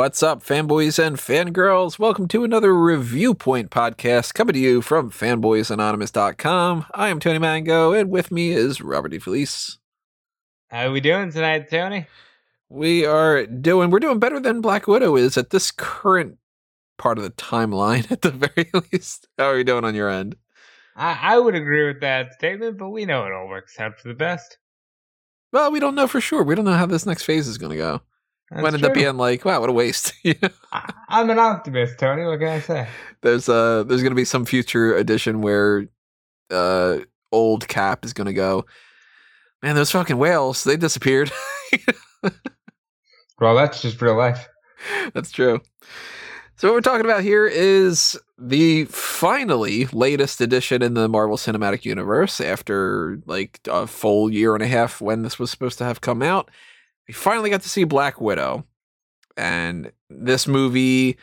What's up, fanboys and fangirls? Welcome to another Review Point podcast coming to you from fanboysanonymous.com. I am Tony Mango, and with me is Robert DeFelice. How are we doing tonight, Tony? We are doing, we're doing better than Black Widow is at this current part of the timeline, at the very least. How are you doing on your end? I, I would agree with that statement, but we know it all works out for the best. Well, we don't know for sure. We don't know how this next phase is going to go. That's ended up being like, wow, what a waste. You know? I, I'm an optimist, Tony. What can I say? there's uh there's gonna be some future edition where uh old cap is gonna go man those fucking whales they disappeared Well, that's just real life. that's true so what we're talking about here is the finally latest edition in the marvel cinematic universe after like a full year and a half when this was supposed to have come out we finally got to see black widow and this movie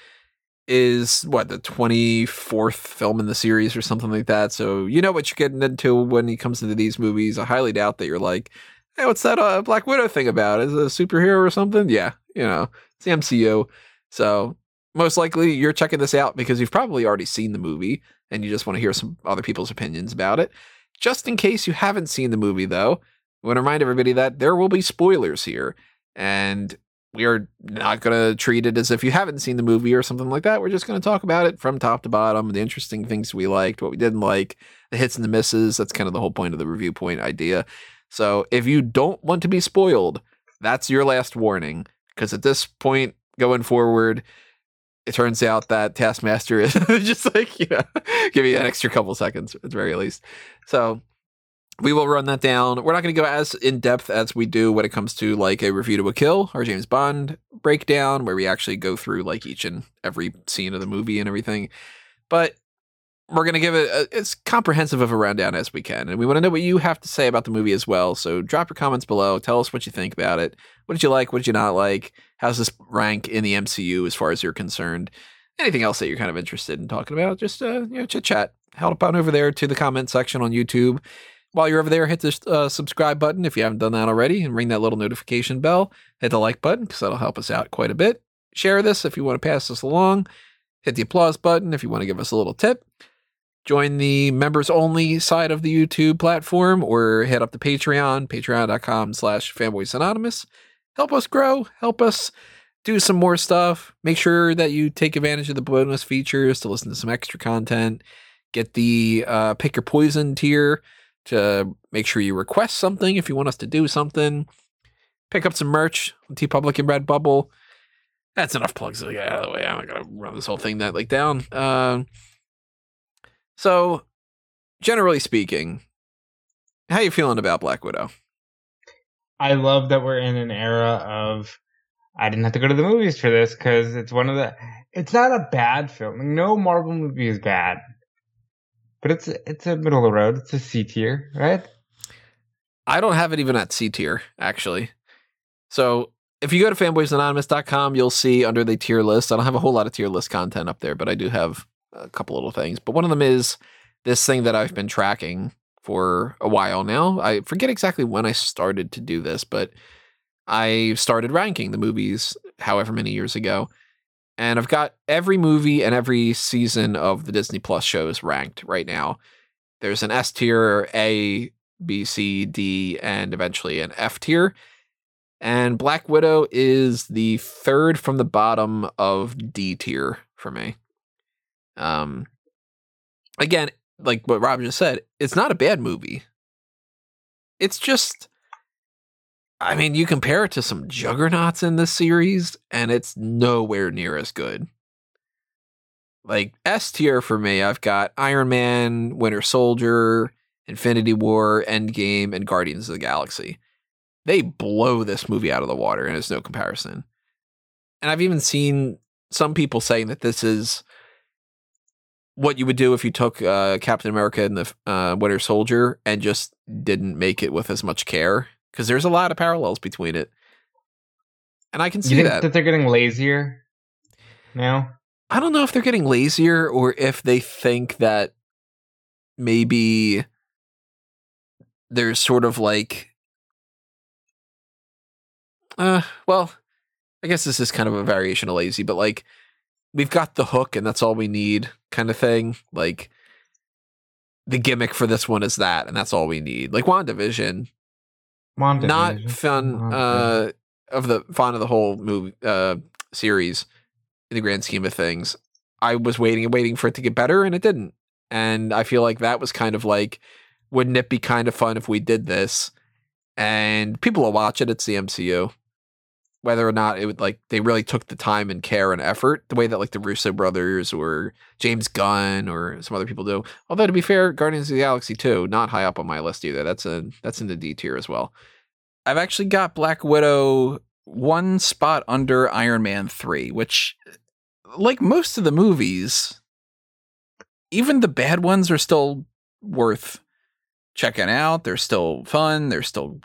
is what the 24th film in the series or something like that so you know what you're getting into when it comes into these movies. I highly doubt that you're like hey what's that uh, black widow thing about? Is it a superhero or something? Yeah you know it's the mcu so most likely you're checking this out because you've probably already seen the movie and you just want to hear some other people's opinions about it. Just in case you haven't seen the movie though i want to remind everybody that there will be spoilers here and we are not going to treat it as if you haven't seen the movie or something like that. We're just going to talk about it from top to bottom, the interesting things we liked, what we didn't like, the hits and the misses. That's kind of the whole point of the review point idea. So if you don't want to be spoiled, that's your last warning. Because at this point going forward, it turns out that Taskmaster is just like, you know, give you an extra couple seconds at the very least. So we will run that down. We're not going to go as in depth as we do when it comes to like a review to a kill or James Bond breakdown, where we actually go through like each and every scene of the movie and everything. But we're going to give it as comprehensive of a rundown as we can. And we want to know what you have to say about the movie as well. So drop your comments below. Tell us what you think about it. What did you like? What did you not like? How's this rank in the MCU as far as you're concerned? Anything else that you're kind of interested in talking about? Just uh, you know, chit chat. Head up on over there to the comment section on YouTube while you're over there, hit the uh, subscribe button if you haven't done that already, and ring that little notification bell. Hit the like button because that'll help us out quite a bit. Share this if you want to pass this along. Hit the applause button if you want to give us a little tip. Join the members only side of the YouTube platform or hit up the Patreon, patreon.com slash fanboys anonymous. Help us grow, help us do some more stuff. Make sure that you take advantage of the bonus features to listen to some extra content. Get the uh, pick your poison tier to make sure you request something if you want us to do something. Pick up some merch on TeePublic and Redbubble. That's enough plugs to get out of the way. I'm not gonna run this whole thing that like down. Um, so, generally speaking, how are you feeling about Black Widow? I love that we're in an era of I didn't have to go to the movies for this because it's one of the. It's not a bad film. No Marvel movie is bad, but it's it's a middle of the road. It's a C tier, right? I don't have it even at C tier, actually. So if you go to fanboysanonymous.com, you'll see under the tier list. I don't have a whole lot of tier list content up there, but I do have a couple little things. But one of them is this thing that I've been tracking for a while now. I forget exactly when I started to do this, but I started ranking the movies however many years ago. And I've got every movie and every season of the Disney Plus shows ranked right now. There's an S tier, A, B, C, D, and eventually an F tier. And Black Widow is the third from the bottom of D tier for me. Um, again, like what Rob just said, it's not a bad movie. It's just, I mean, you compare it to some juggernauts in this series, and it's nowhere near as good. Like S tier for me, I've got Iron Man, Winter Soldier, Infinity War, Endgame, and Guardians of the Galaxy. They blow this movie out of the water, and it's no comparison. And I've even seen some people saying that this is what you would do if you took uh, Captain America and the uh, Winter Soldier and just didn't make it with as much care, because there's a lot of parallels between it, and I can You see think that. that they're getting lazier now? I don't know if they're getting lazier or if they think that maybe there's sort of like uh well, I guess this is kind of a variation of lazy, but like we've got the hook and that's all we need kind of thing. Like the gimmick for this one is that, and that's all we need. Like WandaVision, Not fun uh of the fun of the whole movie uh series in the grand scheme of things. I was waiting and waiting for it to get better and it didn't. And I feel like that was kind of like, wouldn't it be kind of fun if we did this? And people will watch it. It's the MCU. Whether or not it would like they really took the time and care and effort, the way that like the Russo brothers or James Gunn or some other people do. Although to be fair, Guardians of the Galaxy 2, not high up on my list either. That's a that's in the D tier as well. I've actually got Black Widow one spot under Iron Man 3, which like most of the movies, even the bad ones are still worth checking out. They're still fun. They're still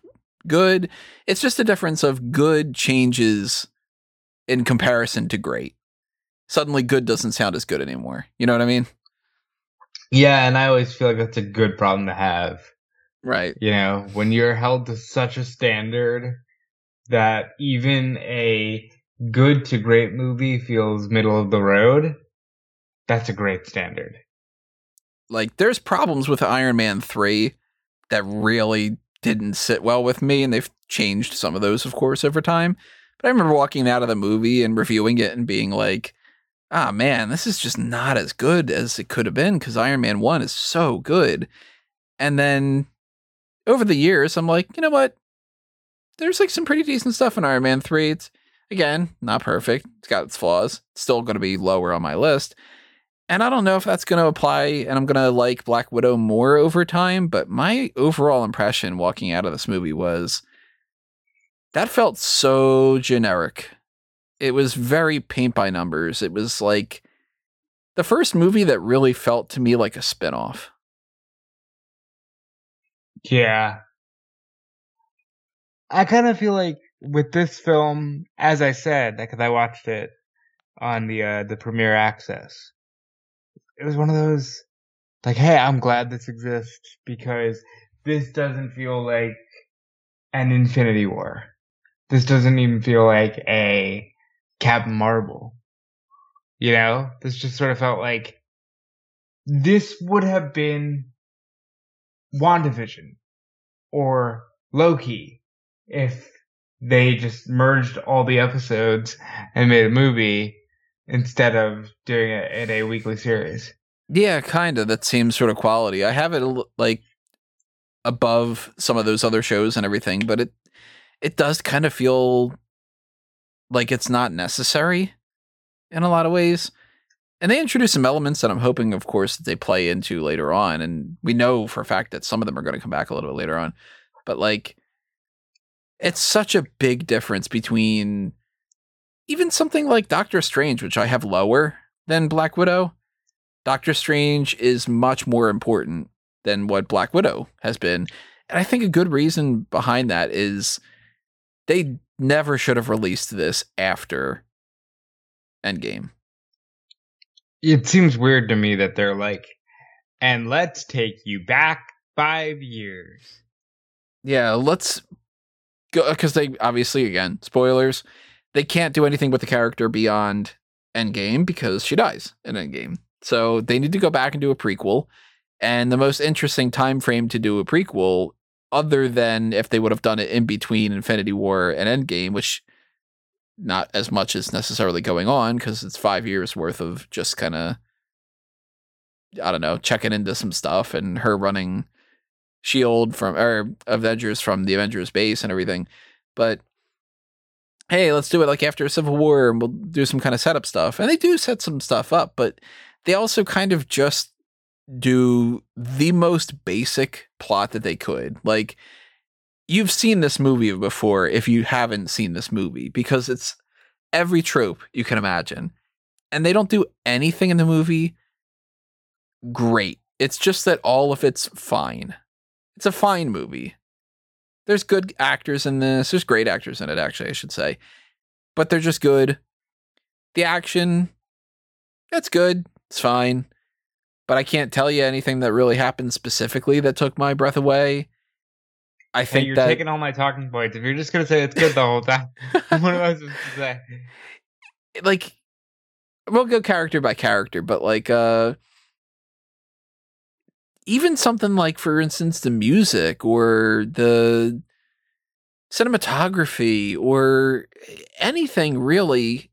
good. It's just a difference of good changes in comparison to great. Suddenly, good doesn't sound as good anymore. You know what I mean? Yeah, and I always feel like that's a good problem to have. Right. You know, when you're held to such a standard that even a good to great movie feels middle of the road, that's a great standard. Like, there's problems with Iron Man 3 that really didn't sit well with me, and they've changed some of those, of course, over time. But I remember walking out of the movie and reviewing it and being like, ah, man, this is just not as good as it could have been because Iron Man 1 is so good. And then over the years, I'm like, you know what? There's like some pretty decent stuff in Iron Man 3. It's again, not perfect. It's got its flaws. It's still going to be lower on my list. And I don't know if that's going to apply and I'm going to like Black Widow more over time, but my overall impression walking out of this movie was that felt so generic. It was very paint by numbers. It was like the first movie that really felt to me like a spinoff. Yeah. I kind of feel like with this film, as I said, because I watched it on the uh, the premiere access, it was one of those like, hey, I'm glad this exists because this doesn't feel like an Infinity War. This doesn't even feel like a Captain Marvel. You know, this just sort of felt like this would have been WandaVision or Loki if they just merged all the episodes and made a movie instead of doing it in a weekly series. Yeah, kind of. That same sort of quality. I have it like above some of those other shows and everything, but it it does kind of feel like it's not necessary in a lot of ways. And they introduce some elements that I'm hoping, of course, that they play into later on. And we know for a fact that some of them are going to come back a little bit later on. But like, it's such a big difference between even something like Doctor Strange, which I have lower than Black Widow. Doctor Strange is much more important than what Black Widow has been. And I think a good reason behind that is they never should have released this after Endgame. It seems weird to me that they're like, and let's take you back five years. Yeah, let's go because they obviously again spoilers. They can't do anything with the character beyond Endgame because she dies in Endgame. So they need to go back and do a prequel. And the most interesting time frame to do a prequel, other than if they would have done it in between Infinity War and Endgame, which not as much as necessarily going on because it's five years worth of just kind of I don't know checking into some stuff and her running Shield from or Avengers from the Avengers base and everything, but hey, let's do it like after a Civil War and we'll do some kind of setup stuff. And they do set some stuff up, but they also kind of just do the most basic plot that they could. Like you've seen this movie before if you haven't seen this movie because it's every trope you can imagine. And they don't do anything in the movie great. It's just that all of it's fine. It's a fine movie. There's good actors in this. There's great actors in it, actually, I should say. But they're just good. The action, that's good. It's fine. But I can't tell you anything that really happened specifically that took my breath away. I Hey, think you're that taking all my talking points. If you're just gonna say it's good the whole time, what am I supposed to say? like we'll go character by character, but like uh even something like for instance the music or the cinematography or anything really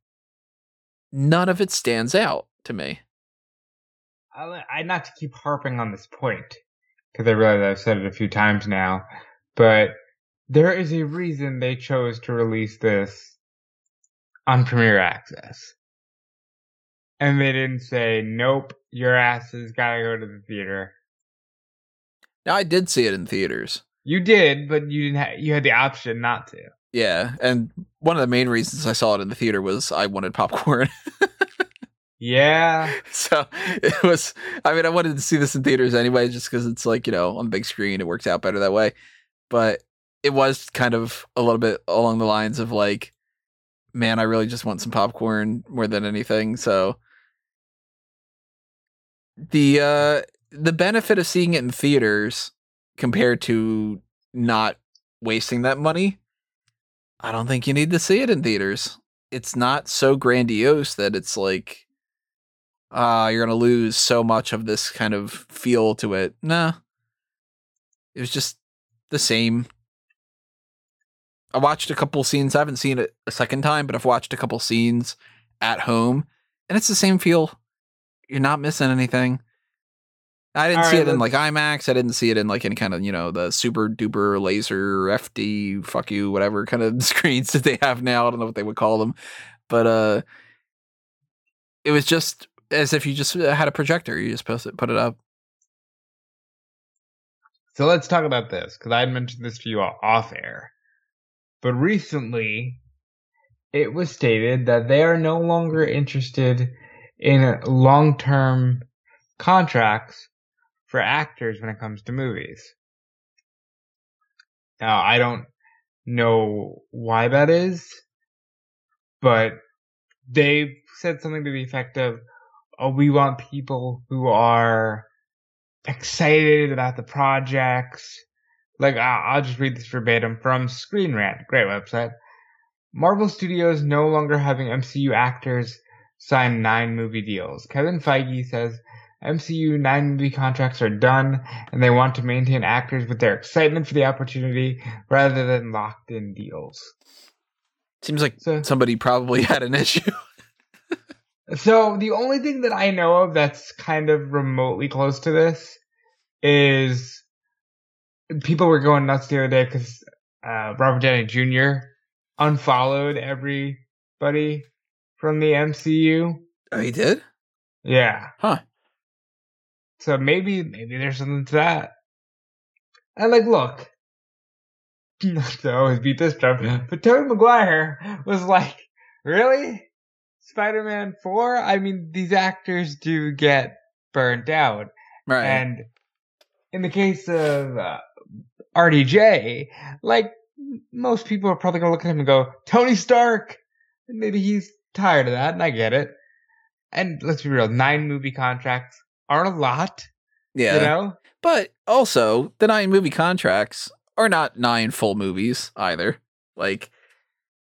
none of it stands out to me. I, not to keep harping on this point because I realize I've said it a few times now, but there is a reason they chose to release this on Premiere Access, and they didn't say, "Nope, your ass has got to go to the theater." Now I did see it in theaters. You did, but you didn't. Ha- you had the option not to. Yeah, and one of the main reasons I saw it in the theater was I wanted popcorn. Yeah, so it was i mean i wanted to see this in theaters anyway just because it's like you know on the big screen it works out better that way but it was kind of a little bit along the lines of like man i really just want some popcorn more than anything so the uh the benefit of seeing it in theaters compared to not wasting that money i don't think you need to see it in theaters. It's not so grandiose that it's like uh you're gonna lose so much of this kind of feel to it. Nah. It was just the same. I watched a couple scenes. I haven't seen it a second time but i've watched a couple scenes at home and it's the same feel. You're not missing anything i didn't All see right, it in like imax. I didn't see it in like any kind of you know the super duper laser fd fuck you whatever kind of screens that they have now. I don't know what they would call them. But uh it was just as if you just uh, had a projector. You just post it put it up. So let's talk about this because I had mentioned this to you off air. But recently, it was stated that they are no longer interested in long term contracts for actors when it comes to movies. Now, I don't know why that is, but they said something to the effect of, oh, we want people who are excited about the projects. Like, I'll, just read this verbatim from Screen Rant, great website. Marvel Studios no longer having MCU actors sign nine movie deals. Kevin Feige says MCU nine movie contracts are done, and they want to maintain actors with their excitement for the opportunity rather than locked in deals. seems like So, somebody probably had an issue so the only thing that I know of that's kind of remotely close to this is people were going nuts the other day because uh, Robert Downey Jr. unfollowed everybody from the MCU. oh he did Yeah. Huh. So maybe maybe there's something to that. And like, look, not to always beat this drum, but Tobey Maguire was like, really? Spider-Man 4? I mean, these actors do get burnt out. right And in the case of uh, RDJ, like most people are probably gonna look at him and go, Tony Stark. And maybe he's tired of that, and I get it. And let's be real, nine movie contracts aren't a lot, yeah you know. But also, the nine movie contracts are not nine full movies either. Like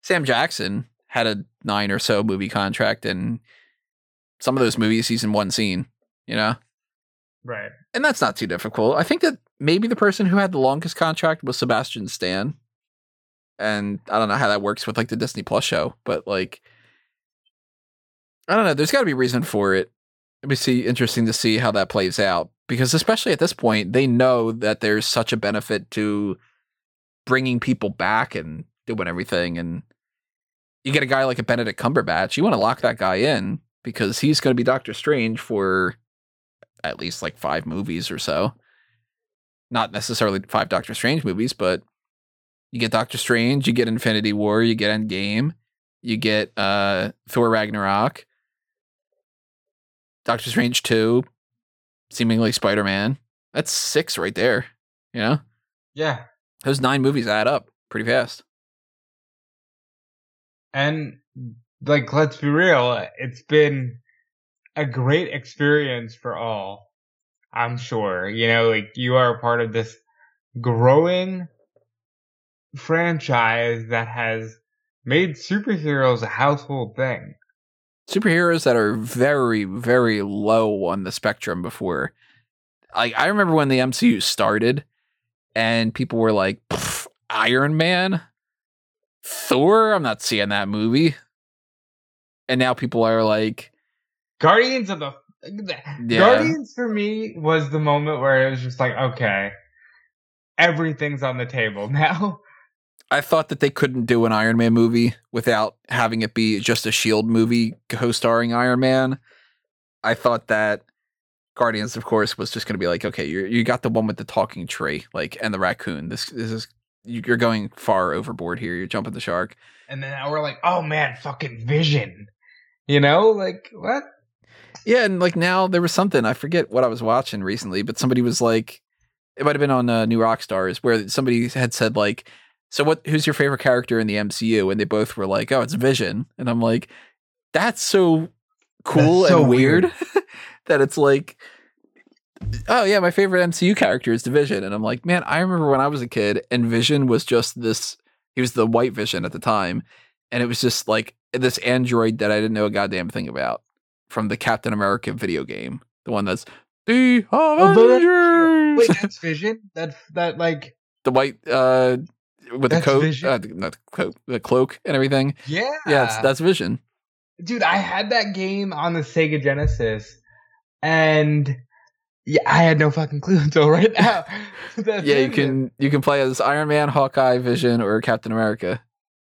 Sam Jackson had a nine or so movie contract, and some of those movies he's in one scene, you know? Right. And that's not too difficult. I think that maybe the person who had the longest contract was Sebastian Stan. And I don't know how that works with like the Disney Plus show, but like, I don't know. There's got to be a reason for it. It'd be see interesting to see how that plays out because especially at this point, they know that there's such a benefit to bringing people back and doing everything. And you get a guy like a Benedict Cumberbatch, you want to lock that guy in because he's going to be Doctor Strange for at least like five movies or so. Not necessarily five Doctor Strange movies, but you get Doctor Strange, you get Infinity War, you get Endgame, you get uh Thor Ragnarok, Doctor Strange 2, seemingly Spider Man. That's six right there. You know? Yeah. Those nine movies add up pretty fast. And like, let's be real, it's been a great experience for all. I'm sure. You know, like you are a part of this growing franchise that has made superheroes a household thing. Superheroes that are very, very low on the spectrum before. Like I remember when the MCU started and people were like, Iron Man? Thor? I'm not seeing that movie. And now people are like Guardians of the Yeah. Guardians for me was the moment where it was just like, okay, everything's on the table now. I thought that they couldn't do an Iron Man movie without having it be just a Shield movie co-starring Iron Man. I thought that Guardians, of course, was just going to be like, okay, you you got the one with the talking tree, like, and the raccoon. This this is you're going far overboard here. You're jumping the shark. And then now we're like, oh man, fucking Vision. You know, like what? Yeah, and like now there was something I forget what I was watching recently, but somebody was like, it might have been on uh, New Rockstars where somebody had said like, so what? Who's your favorite character in the MCU? And they both were like, oh, it's Vision, and I'm like, that's so cool That's so and weird, that it's like. Oh yeah, my favorite MCU character is Division, and I'm like, man, I remember when I was a kid, and Vision was just this. He was the White Vision at the time, and it was just like this android that I didn't know a goddamn thing about from the Captain America video game, the one that's the Avengers, Wait, that's Vision. That that like the white uh with the coat, uh, the coat, the cloak and everything. yeah, Yeah, that's Vision. dude. I had that game on the Sega Genesis, and yeah, I had no fucking clue until right now. That's yeah, you can you can play as Iron Man, Hawkeye, Vision, or Captain America,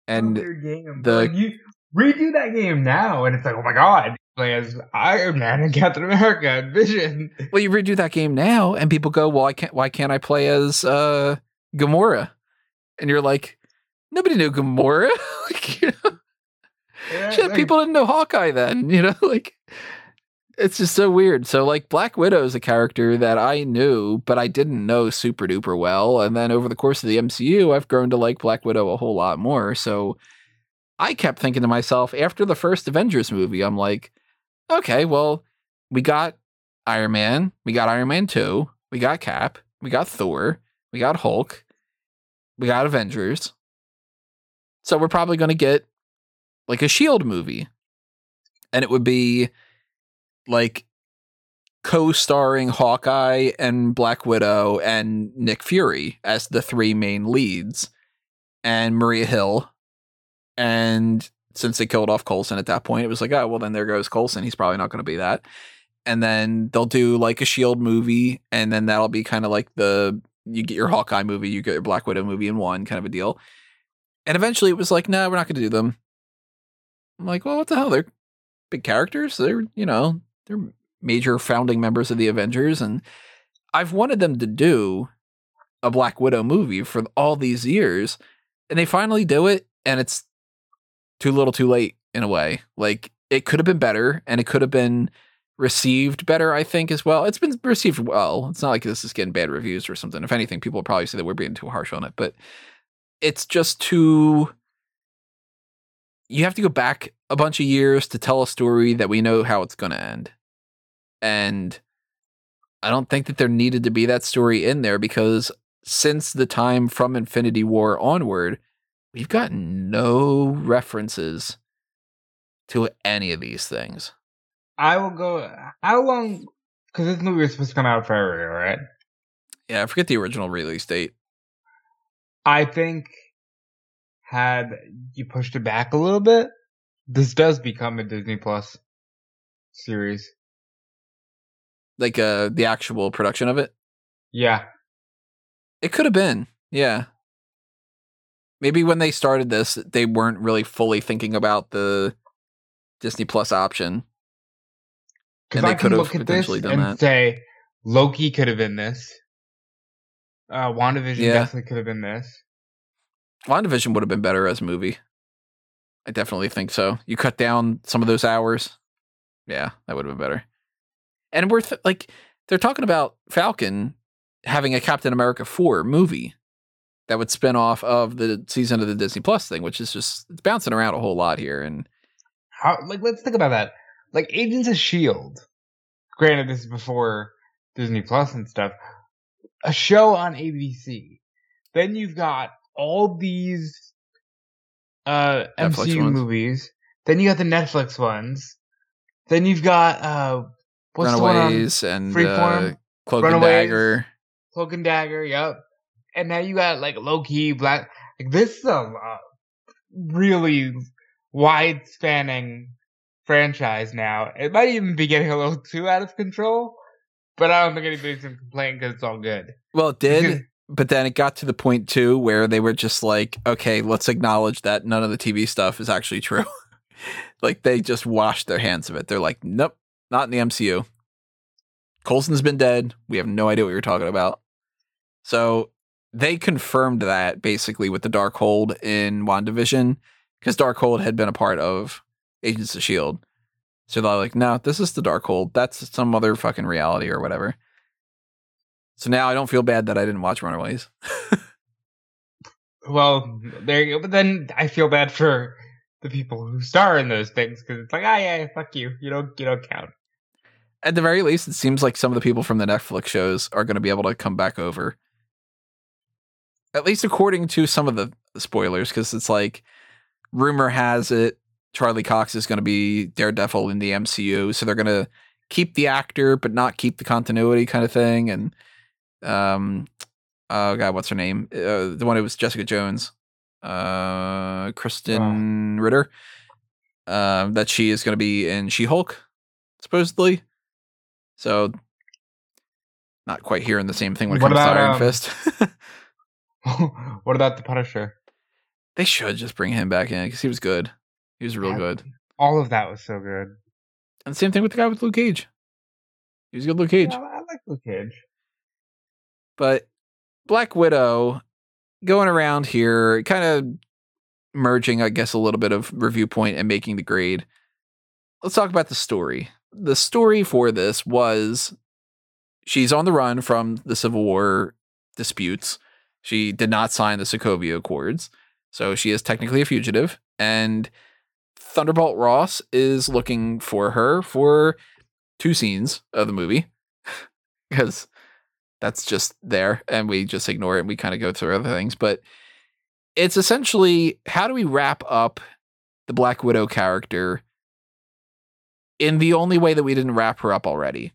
and the- Like, you redo that game now, and it's like, oh my god, play as Iron Man and Captain America and Vision. well, you redo that game now, and people go, "Well, I can't. Why can't I play as uh Gamora?" And you're like, nobody knew Gamora. like, you know? Yeah, Shit, people didn't know Hawkeye then, you know, like it's just so weird. So like Black Widow is a character that I knew, but I didn't know super duper well. And then over the course of the MCU, I've grown to like Black Widow a whole lot more. So I kept thinking to myself after the first Avengers movie, I'm like, okay, well, we got Iron Man, we got Iron Man 2, we got Cap, we got Thor, we got Hulk, we got Avengers. So we're probably going to get like a Shield movie. And it would be like co-starring Hawkeye and Black Widow and Nick Fury as the three main leads and Maria Hill. And since they killed off Coulson at that point, it was like, oh, well, then there goes Coulson. He's probably not going to be that. And then they'll do like a Shield movie, and then that'll be kind of like the you get your Hawkeye movie, you get your Black Widow movie in one kind of a deal. And eventually it was like, no, we're not going to do them. I'm like, well, what the hell? They're big characters. They're, you know, they're major founding members of the Avengers. And I've wanted them to do a Black Widow movie for all these years. And they finally do it. And it's too little too late in a way. Like it could have been better and it could have been received better, I think, as well. It's been received well. It's not like this is getting bad reviews or something. If anything, people probably say that we're being too harsh on it, but it's just too you have to go back a bunch of years to tell a story that we know how it's going to end. And I don't think that there needed to be that story in there because since the time from Infinity War onward, we've gotten no references to any of these things. I will go. How long? Because this movie was supposed to come out February, right? Yeah, I forget the original release date. I think had you pushed it back a little bit, this does become a Disney Plus series. Like uh the actual production of it. Yeah, It could have been. Yeah. Maybe when they started this, they weren't really fully thinking about the Disney Plus option. Because I can could've look at this and that. say Loki could have been this. Uh, WandaVision Yeah. definitely could have been this. WandaVision would have been better as a movie. I definitely think so. You cut down some of those hours. Yeah, that would have been better. And we're th- like, they're talking about Falcon having a Captain America 4 movie that would spin off of the season of the Disney Plus thing, which is just, it's bouncing around a whole lot here. And How? Like, let's think about that. Like Agents of Shield. Granted, this is before Disney Plus and stuff. A show on ABC. Then you've got all these uh Netflix MCU ones. movies. Then you got the Netflix ones. Then you've got uh what's the one on Runaways and Freeform? uh, Cloak and Dagger. Cloak and Dagger, yep. And now you got like Loki, Black. Like this is a uh, really wide spanning franchise now. It might even be getting a little too out of control, but I don't think anybody's gonna complain because it's all good. Well, it Because- did, but then it got to the point too where they were just like, okay, let's acknowledge that none of the TV stuff is actually true. like they just washed their hands of it. They're like, nope, not in the MCU. Coulson's been dead. We have no idea what you're talking about. So they confirmed that basically with the Darkhold in WandaVision because Darkhold had been a part of Agents of S.H.I.E.L.D. So they're like, no, this is the Darkhold. That's some other fucking reality or whatever. So now I don't feel bad that I didn't watch Runaways. Well, there you go. But then I feel bad for the people who star in those things because it's like, ah, yeah, fuck you. You don't, you don't count. At the very least, it seems like some of the people from the Netflix shows are going to be able to come back over. At least according to some of the spoilers, because it's like rumor has it Charlie Cox is going to be Daredevil in the MCU, so they're going to keep the actor but not keep the continuity kind of thing. And um, oh god, what's her name? Uh, the one who was Jessica Jones, uh, Krysten Ritter. Um, that she is going to be in She Hulk, supposedly. So, not quite hearing the same thing when it What comes to Iron um, Fist. what about the Punisher? they should just bring him back in because he was good. He was real good. All of that was so good. And same thing with the guy with Luke Cage. He was a good Luke Cage. Yeah, I like Luke Cage. But Black Widow going around here, kind of merging, I guess, a little bit of review point and making the grade. Let's talk about the story. The story for this was she's on the run from the Civil War disputes. She did not sign the Sokovia Accords, so she is technically a fugitive. And Thunderbolt Ross is looking for her for two scenes of the movie because that's just there and we just ignore it and we kind of go through other things. But it's essentially how do we wrap up the Black Widow character in the only way that we didn't wrap her up already?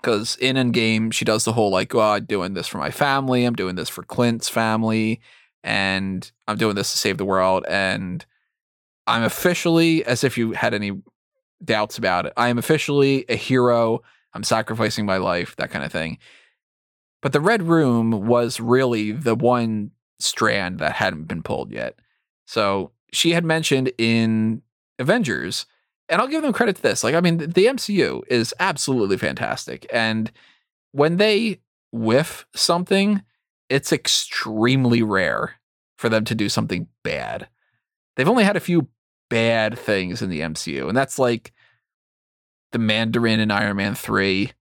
Because in Endgame, she does the whole like, oh, I'm doing this for my family, I'm doing this for Clint's family, and I'm doing this to save the world. And I'm officially, as if you had any doubts about it, I am officially a hero. I'm sacrificing my life, that kind of thing. But the Red Room was really the one strand that hadn't been pulled yet. So she had mentioned in Avengers, and I'll give them credit to this. Like, I mean, the MCU is absolutely fantastic. And when they whiff something, it's extremely rare for them to do something bad. They've only had a few bad things in the MCU, and that's like the Mandarin in Iron Man 3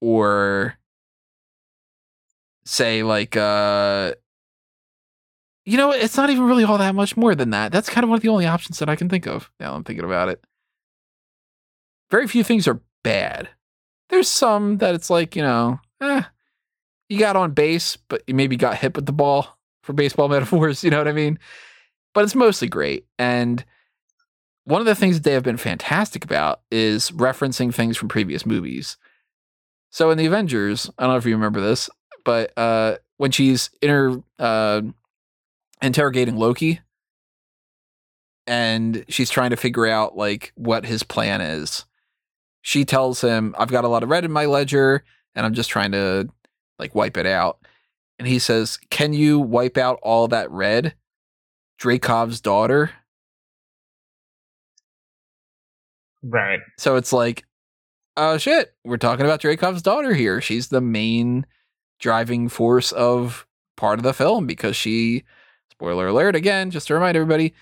or say like uh you know it's not even really all that much more than that. That's kind of one of the only options that i can think of now i'm thinking about it. Very few things are bad. There's some that it's like you know eh, you got on base but you maybe got hit with the ball for baseball metaphors you know what i mean but it's mostly great and one of the things that they have been fantastic about is referencing things from previous movies so in the avengers i don't know if you remember this but uh, when she's inter uh, interrogating Loki, and she's trying to figure out like what his plan is, she tells him, "I've got a lot of red in my ledger, and I'm just trying to like wipe it out." And he says, "Can you wipe out all that red?" Dreykov's daughter. Right. So it's like, oh shit, we're talking about Dreykov's daughter here. She's the main driving force of part of the film because she, spoiler alert again, just to remind everybody,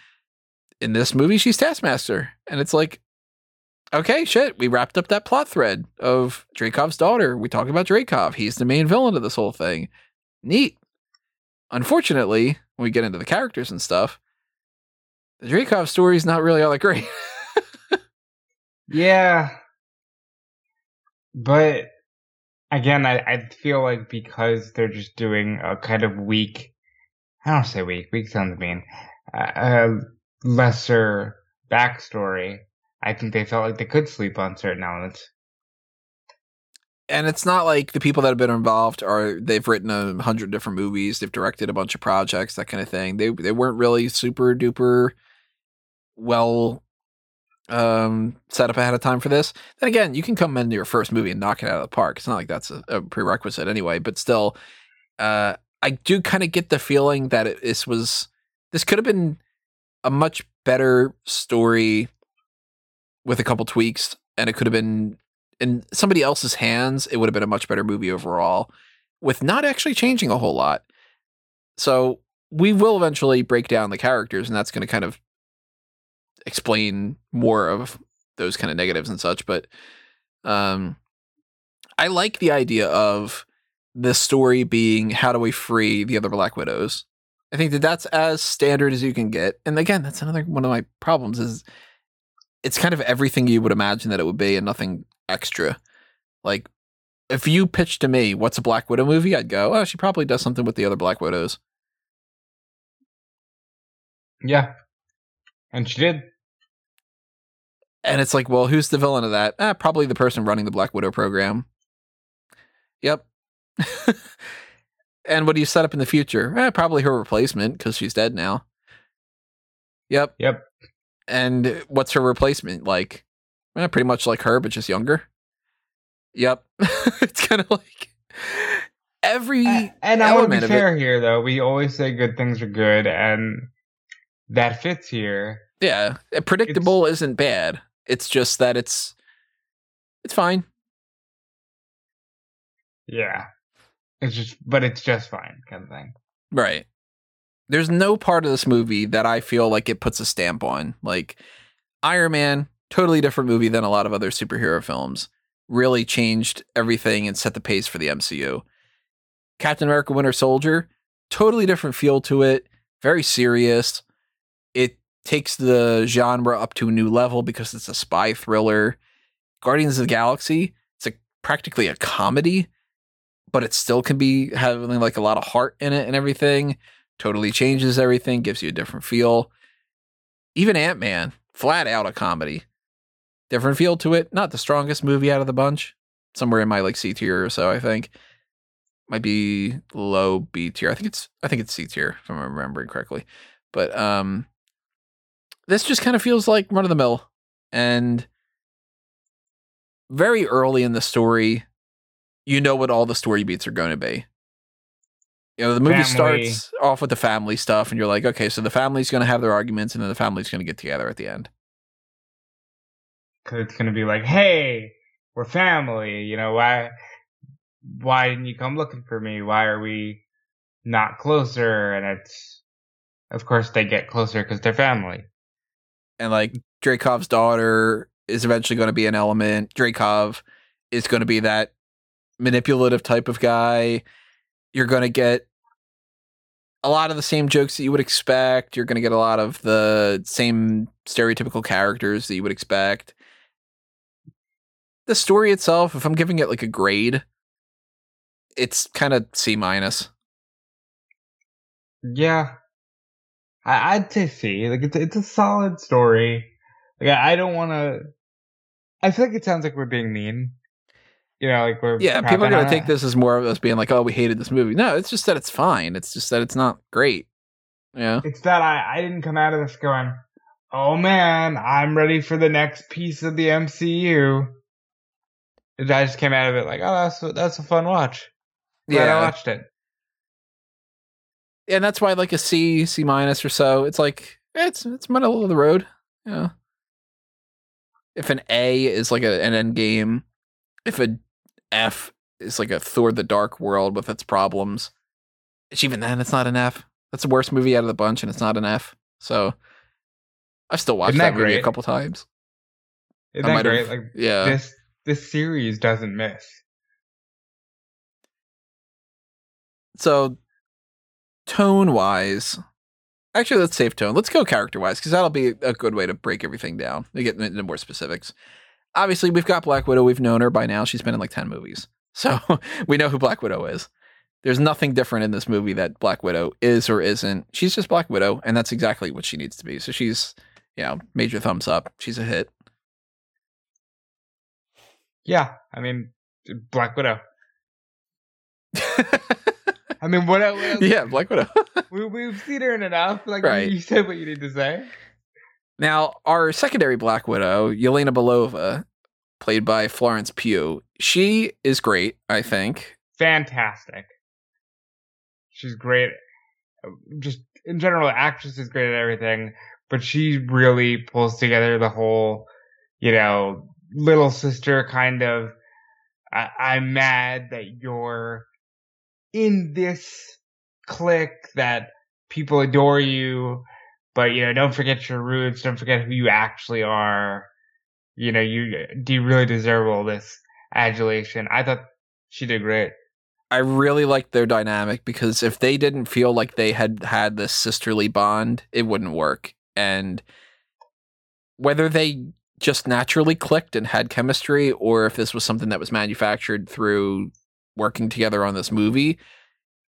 in this movie, she's Taskmaster. And it's like, okay, shit, we wrapped up that plot thread of Dreykov's daughter. We talk about Dreykov. He's the main villain of this whole thing. Neat. Unfortunately, when we get into the characters and stuff, the Dreykov story is not really all that great. Yeah. But again, I, I feel like because they're just doing a kind of weak I don't say weak. Weak sounds mean. Uh, lesser backstory. I think they felt like they could sleep on certain elements. And it's not like the people that have been involved are they've written a hundred different movies, they've directed a bunch of projects, that kind of thing. They they weren't really super duper well um, set up ahead of time for this. Then again, you can come into your first movie and knock it out of the park. It's not like that's a, a prerequisite anyway, but still, uh, I do kind of get the feeling that it, this was this could have been a much better story with a couple tweaks, and it could have been in somebody else's hands. It would have been a much better movie overall, with not actually changing a whole lot. So we will eventually break down the characters, and that's going to kind of explain more of those kind of negatives and such. But um, I like the idea of the story being how do we free the other Black Widows. I think that that's as standard as you can get. And again, that's another one of my problems is it's kind of everything you would imagine that it would be and nothing extra. Like if you pitched to me what's a Black Widow movie, I'd go, oh, she probably does something with the other Black Widows. Yeah. And she did. And it's like, well, who's the villain of that? Eh, probably the person running the Black Widow program. Yep. and what do you set up in the future? Eh, probably her replacement because she's dead now. Yep. Yep. And what's her replacement like? Eh, pretty much like her, but just younger. Yep. it's kind of like every and, and I want to be fair here, though. We always say good things are good, and that fits here. Yeah, predictable it's, isn't bad. It's just that it's it's fine. Yeah. It's just but it's just fine kind of thing. Right. There's no part of this movie that I feel like it puts a stamp on. Like Iron Man, totally different movie than a lot of other superhero films. Really changed everything and set the pace for the MCU. Captain America Winter Soldier, totally different feel to it, very serious. It takes the genre up to a new level because it's a spy thriller. Guardians of the Galaxy, it's a, practically a comedy, but it still can be having like a lot of heart in it and everything. Totally changes everything, gives you a different feel. Even Ant Man, flat out a comedy. Different feel to it. Not the strongest movie out of the bunch. Somewhere in my like C tier or so, I think. Might be low B tier. I think it's I think it's C tier if I'm remembering correctly. But um this just kind of feels like run of the mill. And very early in the story, you know what all the story beats are going to be. You know, the movie family. starts off with the family stuff, and you're like, okay, so the family's going to have their arguments, and then the family's going to get together at the end. Because it's to be like, hey, we're family. You know, why, why didn't you come looking for me? Why are we not closer? And it's, of course, they get closer because they're family and like Dreykov's daughter is eventually going to be an element. Dreykov is going to be that manipulative type of guy. You're going to get a lot of the same jokes that you would expect. You're going to get a lot of the same stereotypical characters that you would expect. The story itself, if I'm giving it like a grade, it's kind of C minus. Yeah, I, would say C. Like it's it's a solid story. Like I, I don't want to. I feel like it sounds like we're being mean. You know, like we're yeah. People are gonna take this as more of us being like, "Oh, we hated this movie." No, it's just that it's fine. It's just that it's not great. Yeah. It's that I I didn't come out of this going, "Oh man, I'm ready for the next piece of the MCU." I just came out of it like, "Oh, that's that's a fun watch." Glad yeah, I watched it and that's why like a C, C minus or so. It's like it's it's middle of the road. Yeah. If an A is like a, an end game, if a F is like a Thor: The Dark World with its problems, it's even then it's not an F. That's the worst movie out of the bunch, and it's not an F. So I've still watched that, that, movie a couple times. Isn't that great? Like yeah, this this series doesn't miss. So tone wise, actually, let's save tone. Let's go character wise because that'll be a good way to break everything down to get into more specifics. Obviously, we've got Black Widow. We've known her by now. She's been in like 10 movies. So we know who Black Widow is. There's nothing different in this movie that Black Widow is or isn't. She's just Black Widow, and that's exactly what she needs to be. So she's, you know, major thumbs up. She's a hit. Yeah, I mean, Black Widow. I mean, what, what else? yeah, Black Widow. we, we've seen her in enough. Like, Right. you said what you need to say. Now, our secondary Black Widow, Yelena Belova, played by Florence Pugh, she is great, I think. Fantastic. She's great. Just in general, the actress is great at everything, but she really pulls together the whole, you know, little sister kind of. I, I'm mad that you're in this clique that people adore you, but you know, don't forget your roots. Don't forget who you actually are. You know, you do you really deserve all this adulation? I thought she did great. I really liked their dynamic because if they didn't feel like they had had this sisterly bond, it wouldn't work. And whether they just naturally clicked and had chemistry, or if this was something that was manufactured through working together on this movie,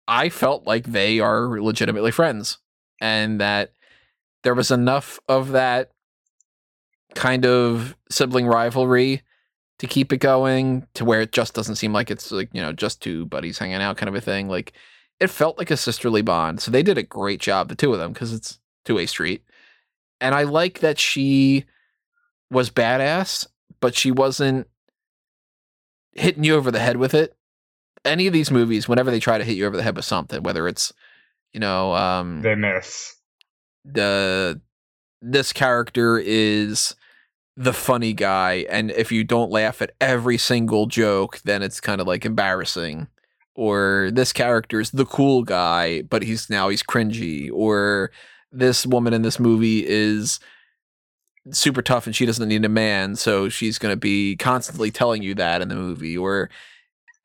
I felt like they are legitimately friends and that there was enough of that kind of sibling rivalry to keep it going to where it just doesn't seem like it's like you know just two buddies hanging out kind of a thing like it felt like a sisterly bond. So they did a great job the two of them because it's two-way street. And i like that she was badass but she wasn't hitting you over the head with it. Any of these movies whenever they try to hit you over the head with something whether it's you know um They miss. the this character is the funny guy and if you don't laugh at every single joke then it's kind of like embarrassing. Or this character is the cool guy but he's now he's cringy. Or this woman in this movie is super tough and she doesn't need a man so she's going to be constantly telling you that in the movie or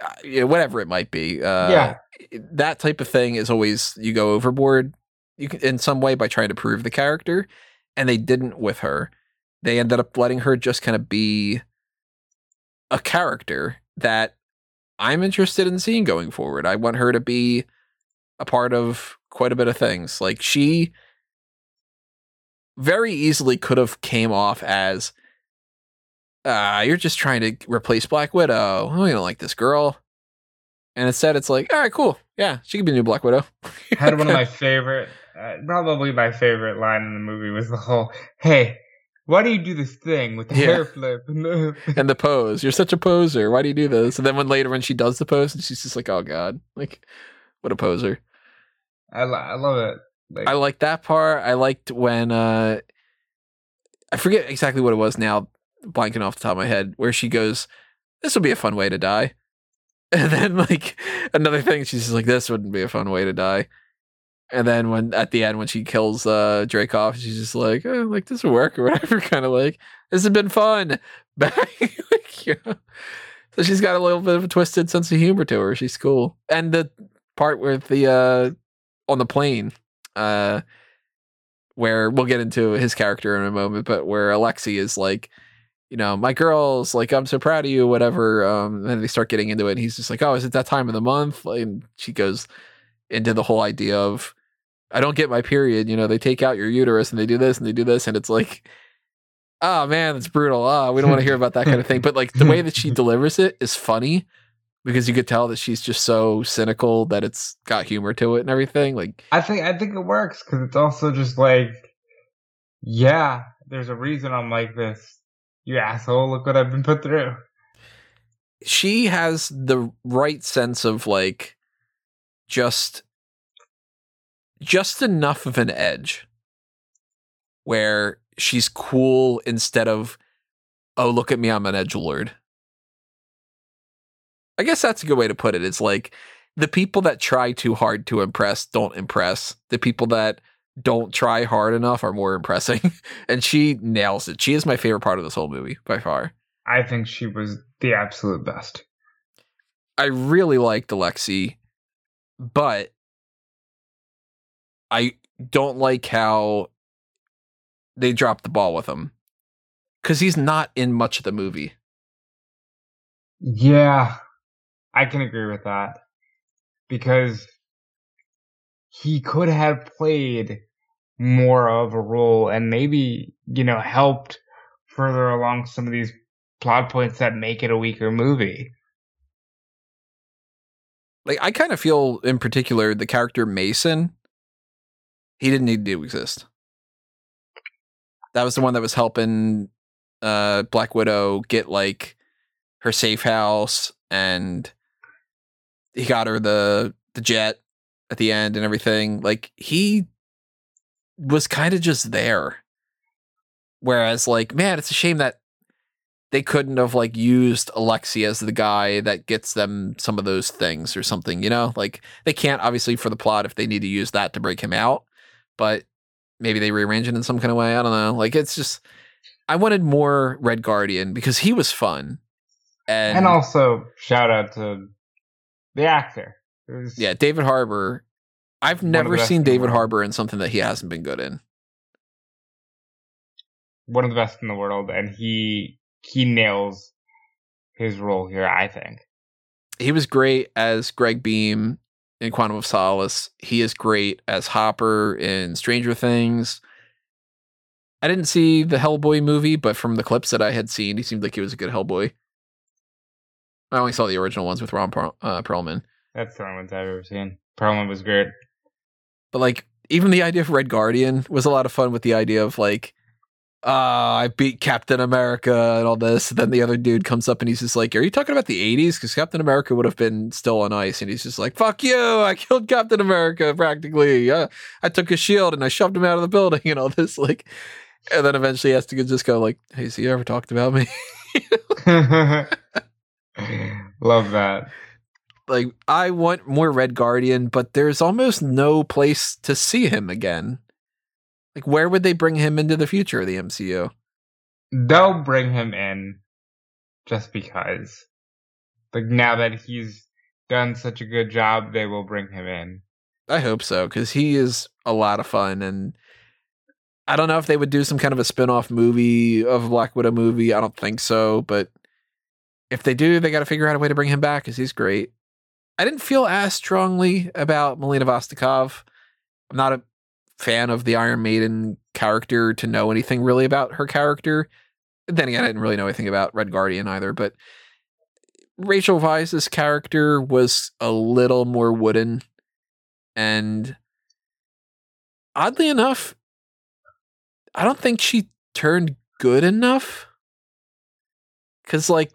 uh, whatever it might be. Uh, Yeah. that type of thing is always you go overboard you can, in some way by trying to prove the character and they didn't with her. They ended up letting her just kind of be a character that i'm interested in seeing going forward. I want her to be a part of quite a bit of things. Like she very easily could have came off as uh, you're just trying to replace Black Widow. Oh, you don't like this girl. And instead, it's like, all right, cool. Yeah, she could be a new Black Widow. had one of my favorite, uh, probably my favorite line in the movie was the whole, "Hey, why do you do this thing with the Yeah. hair flip?" and the pose. You're such a poser. Why do you do this? And then when later when she does the pose, and she's just like, oh god, like what a poser. I, lo- I love it. Like, I like that part. I liked when uh I forget exactly what it was now, blanking off the top of my head, where she goes, This would be a fun way to die. And then like another thing, she's just like, This wouldn't be a fun way to die. And then when at the end when she kills uh Dreykov, she's just like, oh, like this will work or whatever, kind of like, this has been fun. Like, you know. So she's got a little bit of a twisted sense of humor to her. She's cool. And the part with the uh on the plane uh where we'll get into his character in a moment but where alexi is like you know my girls like i'm so proud of you whatever um and then they start getting into it and he's just like oh is it that time of the month? And she goes into the whole idea of i don't get my period you know they take out your uterus and they do this and they do this and it's like oh man it's brutal. Ah we don't want to hear about that kind of thing. But like the way that she delivers it is funny because you could tell that she's just so cynical that it's got humor to it and everything like I think I think it works because it's also just like, yeah, there's a reason I'm like this. You asshole! Look what I've been put through. she has the right sense of like just just enough of an edge where she's cool instead of oh look at me I'm an edge lord. I guess that's a good way to put it. It's like the people that try too hard to impress don't impress. The people that don't try hard enough are more impressing. and she nails it. She is my favorite part of this whole movie by far. I think she was the absolute best. I really liked Alexi, but I don't like how they dropped the ball with him because he's not in much of the movie. Yeah, I can agree with that because he could have played more of a role and maybe, you know, helped further along some of these plot points that make it a weaker movie. Like I kind of feel in particular the character Mason, he didn't need to exist. That was the one that was helping uh Black Widow get like her safe house and he got her the the jet at the end and everything. Like he was kind of just there. Whereas like, man, it's a shame that they couldn't have like used Alexi as the guy that gets them some of those things or something, you know? Like they can't obviously for the plot if they need to use that to break him out, but maybe they rearrange it in some kind of way. I don't know. Like it's just I wanted more Red Guardian because he was fun. And, And also shout out to the actor. Was- yeah, David Harbour. I've One of the never seen David. Harbour in something that he hasn't been good in. one of the best in the world, and he he nails his role here. I think. he was great as Gregg Beam in Quantum of Solace. He is great as Hopper in Stranger Things. I didn't see the Hellboy movie, but from the clips that I had seen, he seemed like he was a good Hellboy. I only saw the original ones with Ron Per- uh, Perlman, That's the only ones I've ever seen. Perlman was great. but like even the idea of Red Guardian was a lot of fun. With the idea of like, uh, I beat Captain America and all this. And then the other dude comes up and he's just like, "Are you talking about the '80s? Because Captain America would have been still on ice." And he's just like, "Fuck you! I killed Captain America practically. Uh, I took his shield and I shoved him out of the building and all this." Like, and then eventually he has to just go like, "Hey, so you ever talked about me?" Love that. like, I want more Red Guardian, but there's almost no place to see him again. Like, where would they bring him into the future of the MCU? They'll bring him in just because. Like now that he's done such a good job, they will bring him in. I hope so because he is a lot of fun, and I don't know if they would do some kind of a spin-off movie of Black Widow movie. I don't think so, but if they do, they got to figure out a way to bring him back because he's great. I didn't feel as strongly about Melina Vostokoff. I'm not a fan of the Iron Maiden character to know anything really about her character. Then again, I didn't really know anything about Red Guardian either, but Rachel Weisz's character was a little more wooden and oddly enough, I don't think she turned good enough. Cause like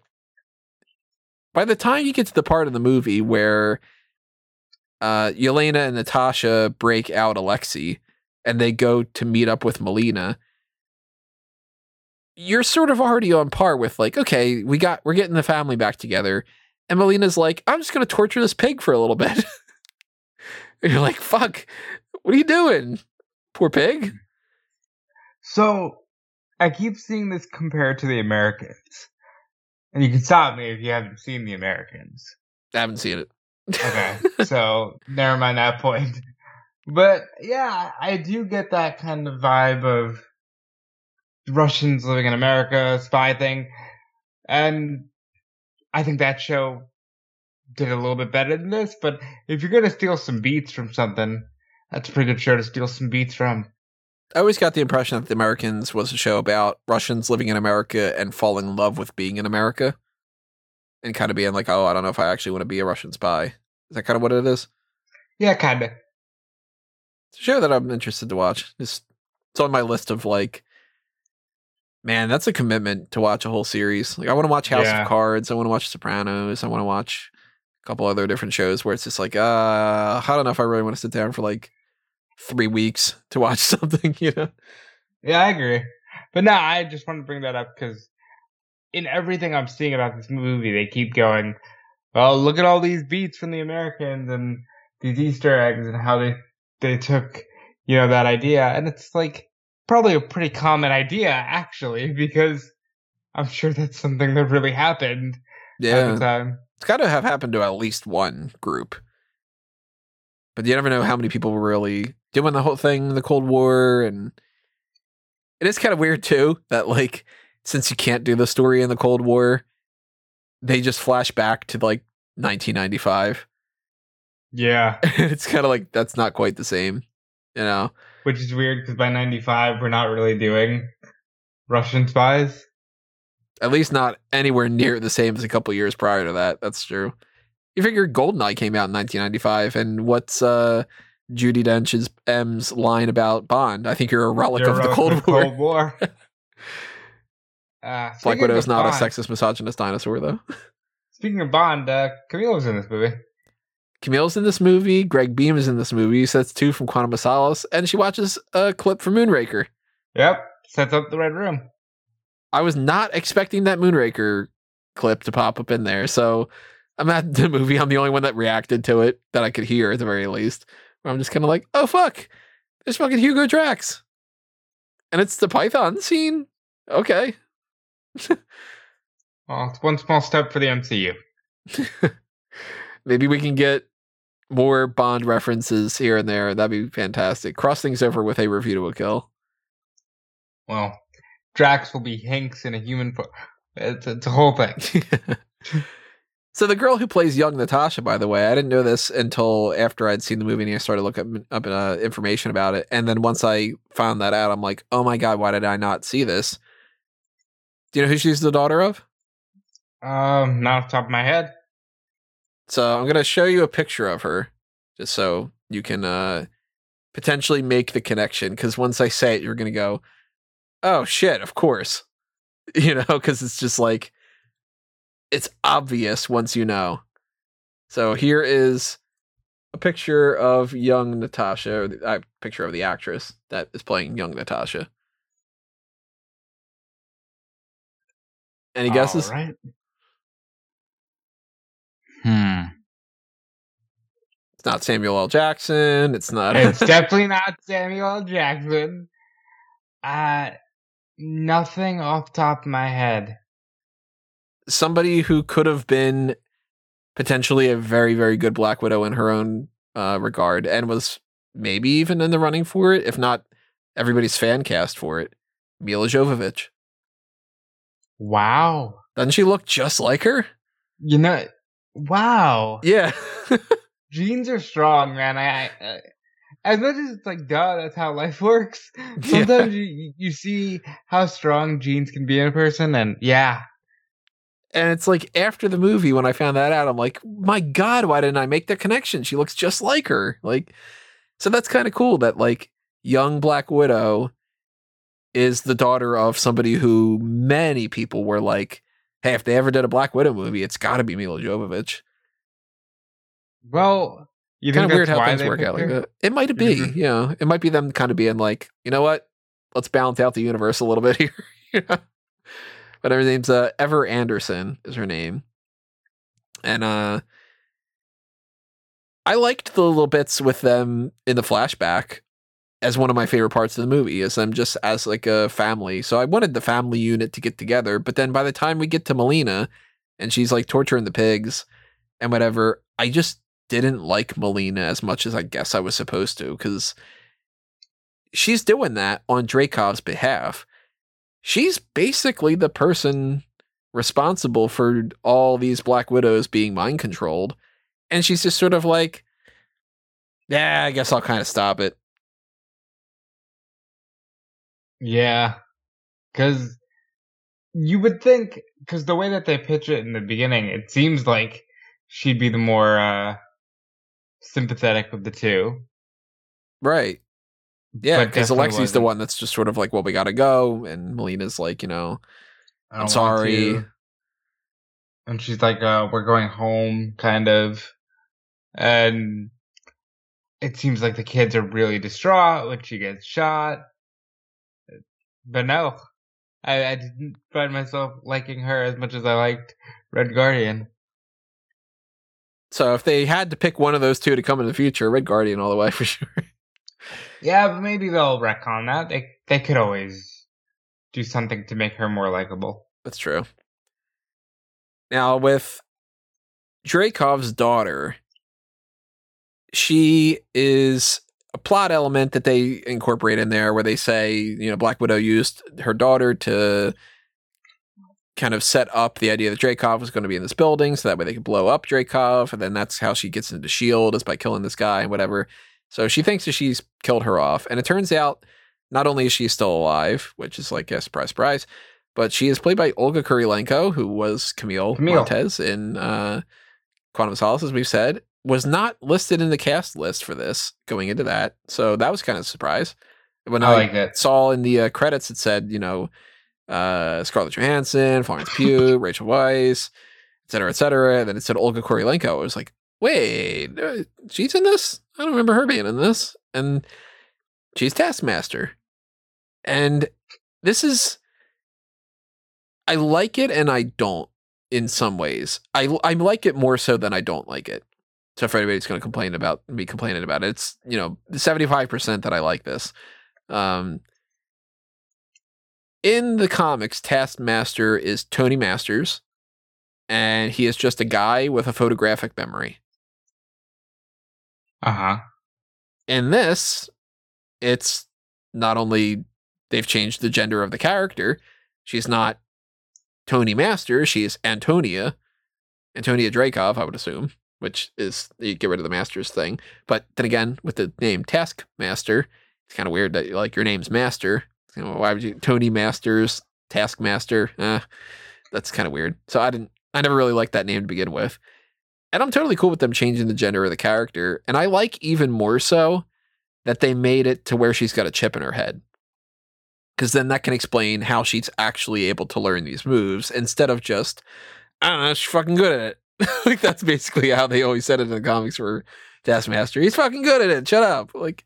by the time you get to the part of the movie where uh Yelena and Natasha break out Alexei and they go to meet up with Melina, you're sort of already on par with like, okay, we got we're getting the family back together. And Melina's like, I'm just gonna torture this pig for a little bit. and you're like, fuck, what are you doing? Poor pig. So I keep seeing this compared to the Americans. And you can stop me if you haven't seen the Americans. I haven't seen it. Okay. so never mind that point. But yeah, I do get that kind of vibe of Russians living in America, spy thing. And I think that show did a little bit better than this, but if you're gonna steal some beats from something, that's a pretty good show to steal some beats from. I always got the impression that The Americans was a show about Russians living in America and falling in love with being in America. And kind of being like, oh, I don't know if I actually want to be a Russian spy. Is that kind of what it is? Yeah, kinda. It's a show that I'm interested to watch. It's, it's on my list of like, man, that's a commitment to watch a whole series. Like, I want to watch House Yeah. of Cards. I want to watch Sopranos. I want to watch a couple other different shows where it's just like, uh, I don't know if I really want to sit down for like three weeks to watch something, you know? Yeah, I agree. But no, I just want to bring that up because in everything I'm seeing about this movie, they keep going, well, look at all these beats from the Americans and these Easter eggs and how they, they took, you know, that idea. And it's like probably a pretty common idea, actually, because I'm sure that's something that really happened at Yeah. the time. It's got to have happened to at least one group. But you never know how many people really doing the whole thing the Cold War. And it is kind of weird, too, that, like, since you can't do the story in the Cold War, they just flash back to, like, 1995. Yeah, it's kind of like that's not quite the same, you know. which is weird because by '95 we're not really doing Russian spies. At least not anywhere near the same as a couple years prior to that. That's true. You figure Goldeneye came out in 1995, and what's uh Judi Dench's M's line about Bond? I think you're a relic You're of the Cold War. Cold War. uh, Black Widow's of not a sexist, misogynist dinosaur, though. Speaking of Bond, uh, Camille was in this movie. Camille's in this movie. Gregg Beam is in this movie. So that's two from Quantum of Solace, and she watches a clip from Moonraker. Yep, sets up the red room. I was not expecting that Moonraker clip to pop up in there. So I'm at the movie. I'm the only one that reacted to it that I could hear at the very least. I'm just kind of like, oh fuck, there's fucking Hugo Drax, and it's the Python scene. Okay, Well, it's one small step for the MCU. maybe we can get more Bond references here and there. That'd be fantastic. Cross things over with a review to a kill. Well, Drax will be Hanks in a human form. It's, it's a whole thing. so the girl who plays young Natasha, by the way, I didn't know this until after I'd seen the movie and I started looking up, up uh, information about it. And then once I found that out, I'm like, oh my god, why did I not see this? Do you know who she's the daughter of? Um, not off the top of my head. So I'm gonna show you a picture of her, just so you can uh, potentially make the connection. Because once I say it, you're gonna go, "Oh shit!" Of course, you know, because it's just like it's obvious once you know. So here is a picture of young Natasha, the uh, picture of the actress that is playing young Natasha. Any guesses? Right. Hmm. It's not Samuel L. Jackson. It's not. It's definitely not Samuel L. Jackson. Uh, nothing off top of my head. Somebody who could have been potentially a very very good black widow in her own uh, regard and was maybe even in the running for it if not everybody's fan cast for it Milla Jovovich Wow. doesn't she look just like her You know, wow. yeah Genes are strong, man. I, I as much as it's like, duh, that's how life works. Sometimes you you see how strong genes can be in a person, and yeah, and it's like after the movie when i found that out i'm like my god why didn't i make the connection? She looks just like her. Like so that's kind of cool that like young black widow is the daughter of somebody who many people were like hey if they ever did a black widow movie it's got to be Milla Jovovich. Well, you kind of weird how things work out like that. It might be Mhm. you know it might be them kind of being like you know what? Let's balance out the universe a little bit here. you know? But her name's uh, ever anderson is her name. And uh i liked the little bits with them in the flashback as one of my favorite parts of the movie is them just as like a family. So i wanted the family unit to get together but then by the time we get to melina and she's like torturing the pigs and whatever i just didn't like melina as much as i guess i was supposed to because she's doing that on Dreykov's behalf she's basically the person responsible for all these black widows being mind controlled. And she's just sort of like yeah i guess i'll kind of stop it. Yeah, because you would think, because the way that they pitch it in the beginning, it seems like she'd be the more uh sympathetic of the two. right yeah because alexi's the wasn't. one that's just sort of like well we gotta go and melina's like you know i'm sorry. And she's like, uh, we're going home, kind of. And it seems like the kids are really distraught when she gets shot. But no, I, I didn't find myself liking her as much as I liked Red Guardian. so if they had to pick one of those two to come in the future red guardian all the way for sure Yeah, but maybe they'll retcon that. They they could always do something to make her more likable. That's true. Now, with Dreykov's daughter, she is a plot element that they incorporate in there where they say, you know, Black Widow used her daughter to kind of set up the idea that Dreykov was going to be in this building so that way they could blow up Dreykov. And then that's how she gets into S.H.I.E.L.D. is by killing this guy and whatever. So she thinks that she's killed her off. And it turns out not only is she still alive, which is like, a surprise, surprise, but she is played by Olga Kurylenko, who was Camille, Camille. Montes in uh, Quantum of Solace, as we've said, was not listed in the cast list for this going into that. So that was kind of a surprise. When I I, like it. saw in the uh, credits, it said, you know, uh, Scarlett Johansson, Florence Pugh, Rachel Weisz, et cetera, et cetera. And then it said Olga Kurylenko. I was like, wait, uh, she's in this? I don't remember her being in this. And she's Taskmaster. And this is, I like it and I don't in some ways. I, I like it more so than I don't like it. So if anybody's going to complain about me complaining about it, it's, you know, 75% that I like this. Um, in the comics, Taskmaster is Tony Masters, and he is just a guy with a photographic memory. Uh huh. In this, it's not only they've changed the gender of the character, she's not Tony Masters, she's Antonia, Antonia Dreykov, I would assume, which is you get rid of the Masters thing. But then again, with the name Taskmaster, it's kind of weird that like your name's Master. You know, why would you Tony Masters, Taskmaster? Eh, that's kind of weird. So I didn't I never really liked that name to begin with. And I'm totally cool with them changing the gender of the character. And I like even more so that they made it to where she's got a chip in her head. Because then that can explain how she's actually able to learn these moves instead of just, I don't know, she's fucking good at it. like that's basically how they always said it in the comics for Taskmaster. He's fucking good at it. Shut up. Like,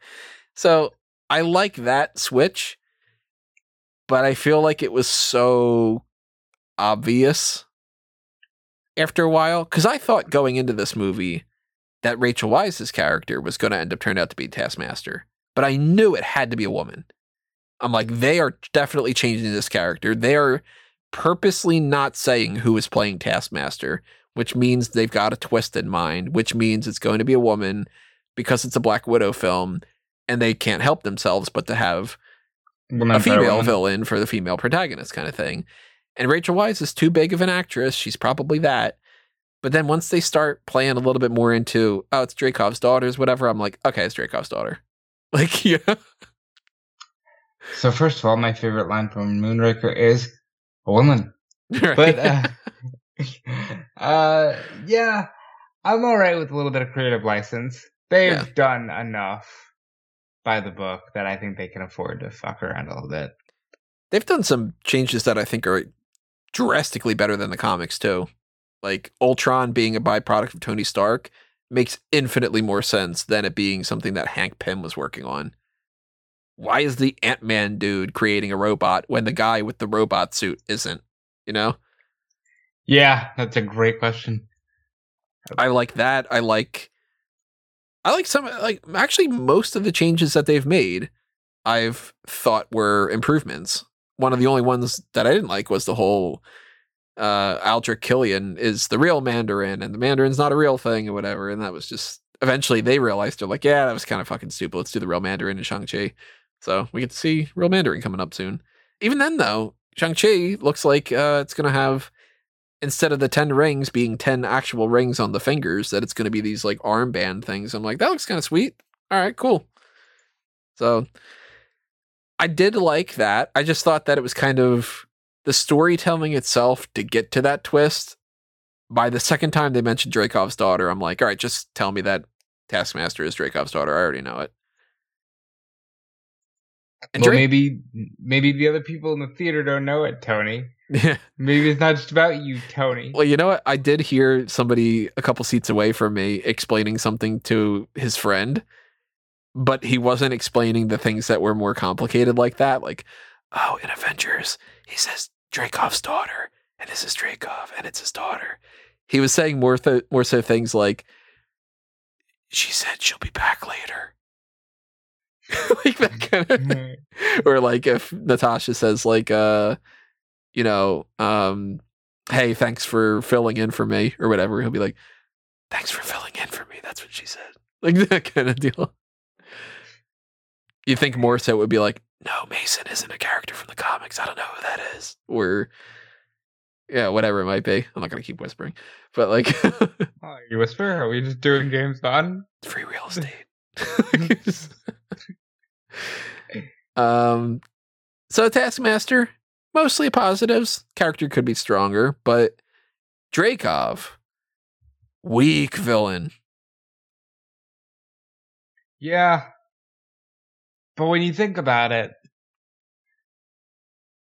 so I like that switch, but I feel like it was so obvious after a while because I thought going into this movie that Rachel Weisz's character was going to end up turning out to be Taskmaster, but I knew it had to be a woman. I'm like, they are definitely changing this character. They are purposely not saying who is playing Taskmaster, which means they've got a twist in mind, which means it's going to be a woman because it's a Black Widow film and they can't help themselves but to have a female villain for the female protagonist kind of thing. And Rachel Weisz is too big of an actress. She's probably that. But then once they start playing a little bit more into, oh, it's Dreykov's daughters, whatever, I'm like, okay, it's Dreykov's daughter. Like, yeah. So first of all, my favorite line from Moonraker is a woman. Right. But uh, uh, yeah, I'm all right with a little bit of creative license. They've Yeah. done enough by the book that I think they can afford to fuck around a little bit. They've done some changes that I think are drastically better than the comics, too. Like, Ultron being a byproduct of Tony Stark makes infinitely more sense than it being something that Hank Pym was working on. Why is the Ant Man dude creating a robot when the guy with the robot suit isn't? You know? Yeah, that's a great question. I like that. I like I like some like actually most of the changes that they've made I've thought were improvements. One of the only ones that I didn't like was the whole uh Aldrich Killian is the real Mandarin and the Mandarin's not a real thing or whatever. And that was just eventually they realized they're like, yeah, that was kind of fucking stupid. Let's do the real Mandarin and Shang-Chi. So we get to see real Mandarin coming up soon. Even then though, Shang-Chi looks like uh it's gonna have instead of the 10 rings being 10 actual rings on the fingers, that it's going to be these like armband things. I'm like, that looks kind of sweet. All right, cool. So I did like that. I just thought that it was kind of the storytelling itself to get to that twist. By the second time they mentioned Dreykov's daughter, I'm like, all right, just tell me that Taskmaster is Dreykov's daughter. I already know it. And well, Drake- maybe maybe the other people in the theater don't know it, Tony. Yeah. Maybe it's not just about you, Tony. Well, you know what? I did hear somebody a couple seats away from me explaining something to his friend, but he wasn't explaining the things that were more complicated like that. Like, oh, in Avengers, he says Dreykov's daughter, and this is Dreykov, and it's his daughter. He was saying more th- more so things like, she said she'll be back later. like that kind of or like if Natasha says like uh you know um hey thanks for filling in for me or whatever he'll be like thanks for filling in for me that's what she said like that kind of deal you think more so would be like no Mason isn't a character from the comics I don't know who that is or yeah, whatever it might be. I'm not gonna keep whispering, but like, Oh, you whisper? Are we just doing games Bond? free real estate. um, so Taskmaster, mostly positives. Character could be stronger, but Dreykov, weak villain. Yeah. But when you think about it,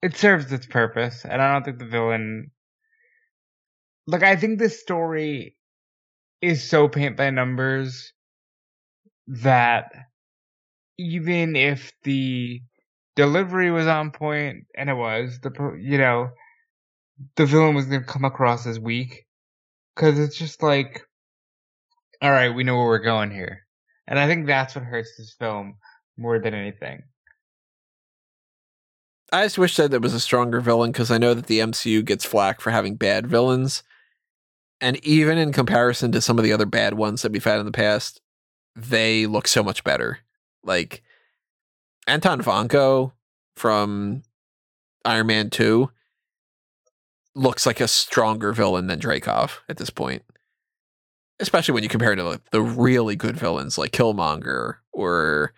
it serves its purpose, and I don't think the villain. Like, I think this story is so paint by numbers that even if the delivery was on point, and it was, the you know, the villain was going to come across as weak. Because it's just like, all right, we know where we're going here. And I think that's what hurts this film more than anything. I just wish that there was a stronger villain because I know that the MCU gets flack for having bad villains. And even in comparison to some of the other bad ones that we've had in the past, they look so much better. Like Anton Vanko from Iron Man 2 looks like a stronger villain than Dreykov at this point. Especially when you compare it to like, the really good villains like Killmonger or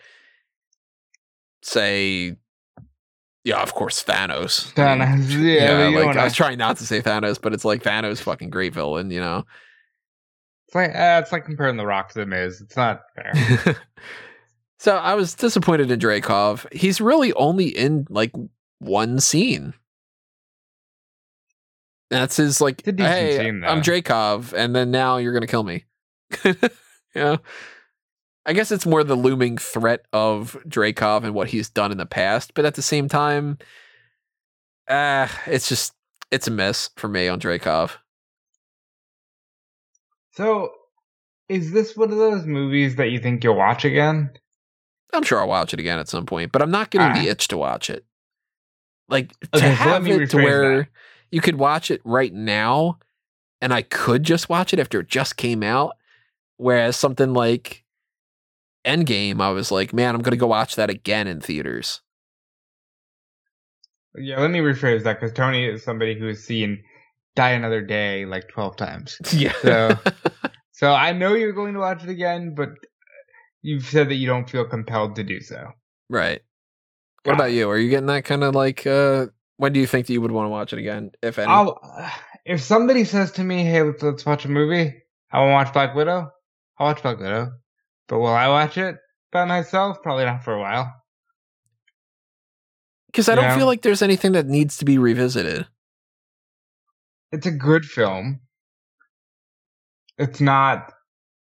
say yeah, of course, Thanos. I mean, Thanos, yeah, but like I was trying not to say Thanos, but it's like Thanos, fucking great villain, you know. It's like uh, it's like comparing The Rock to The Miz. It's not fair. so I was disappointed in Dreykov. He's really only in like one scene. That's his like, It's a decent hey, scene, I'm. Dreykov, and then now you're gonna kill me. you know, I guess it's more the looming threat of Dreykov and what he's done in the past, but at the same time, uh, it's just it's a mess for me on Dreykov. so, is this one of those movies that you think you'll watch again? I'm sure I'll watch it again at some point, but I'm not getting the Ah. itch to watch it. Like to Okay, so have it to where that. you could watch it right now, and I could just watch it after it just came out. Whereas something like Endgame, I was like, man, I'm gonna go watch that again in theaters. Yeah, let me rephrase that because Tony is somebody who has seen Die Another Day like twelve times. Yeah. So- So I know you're going to watch it again, but you've said that you don't feel compelled to do so. right. What about you? Are you getting that kind of like? uh When do you think that you would want to watch it again, if any? I'll, if somebody says to me, "Hey, let's let's watch a movie," I want to watch Black Widow. I'll watch Black Widow, but will I watch it by myself? Probably not for a while. Because I don't feel like there's anything that needs to be revisited. It's a good film. It's not.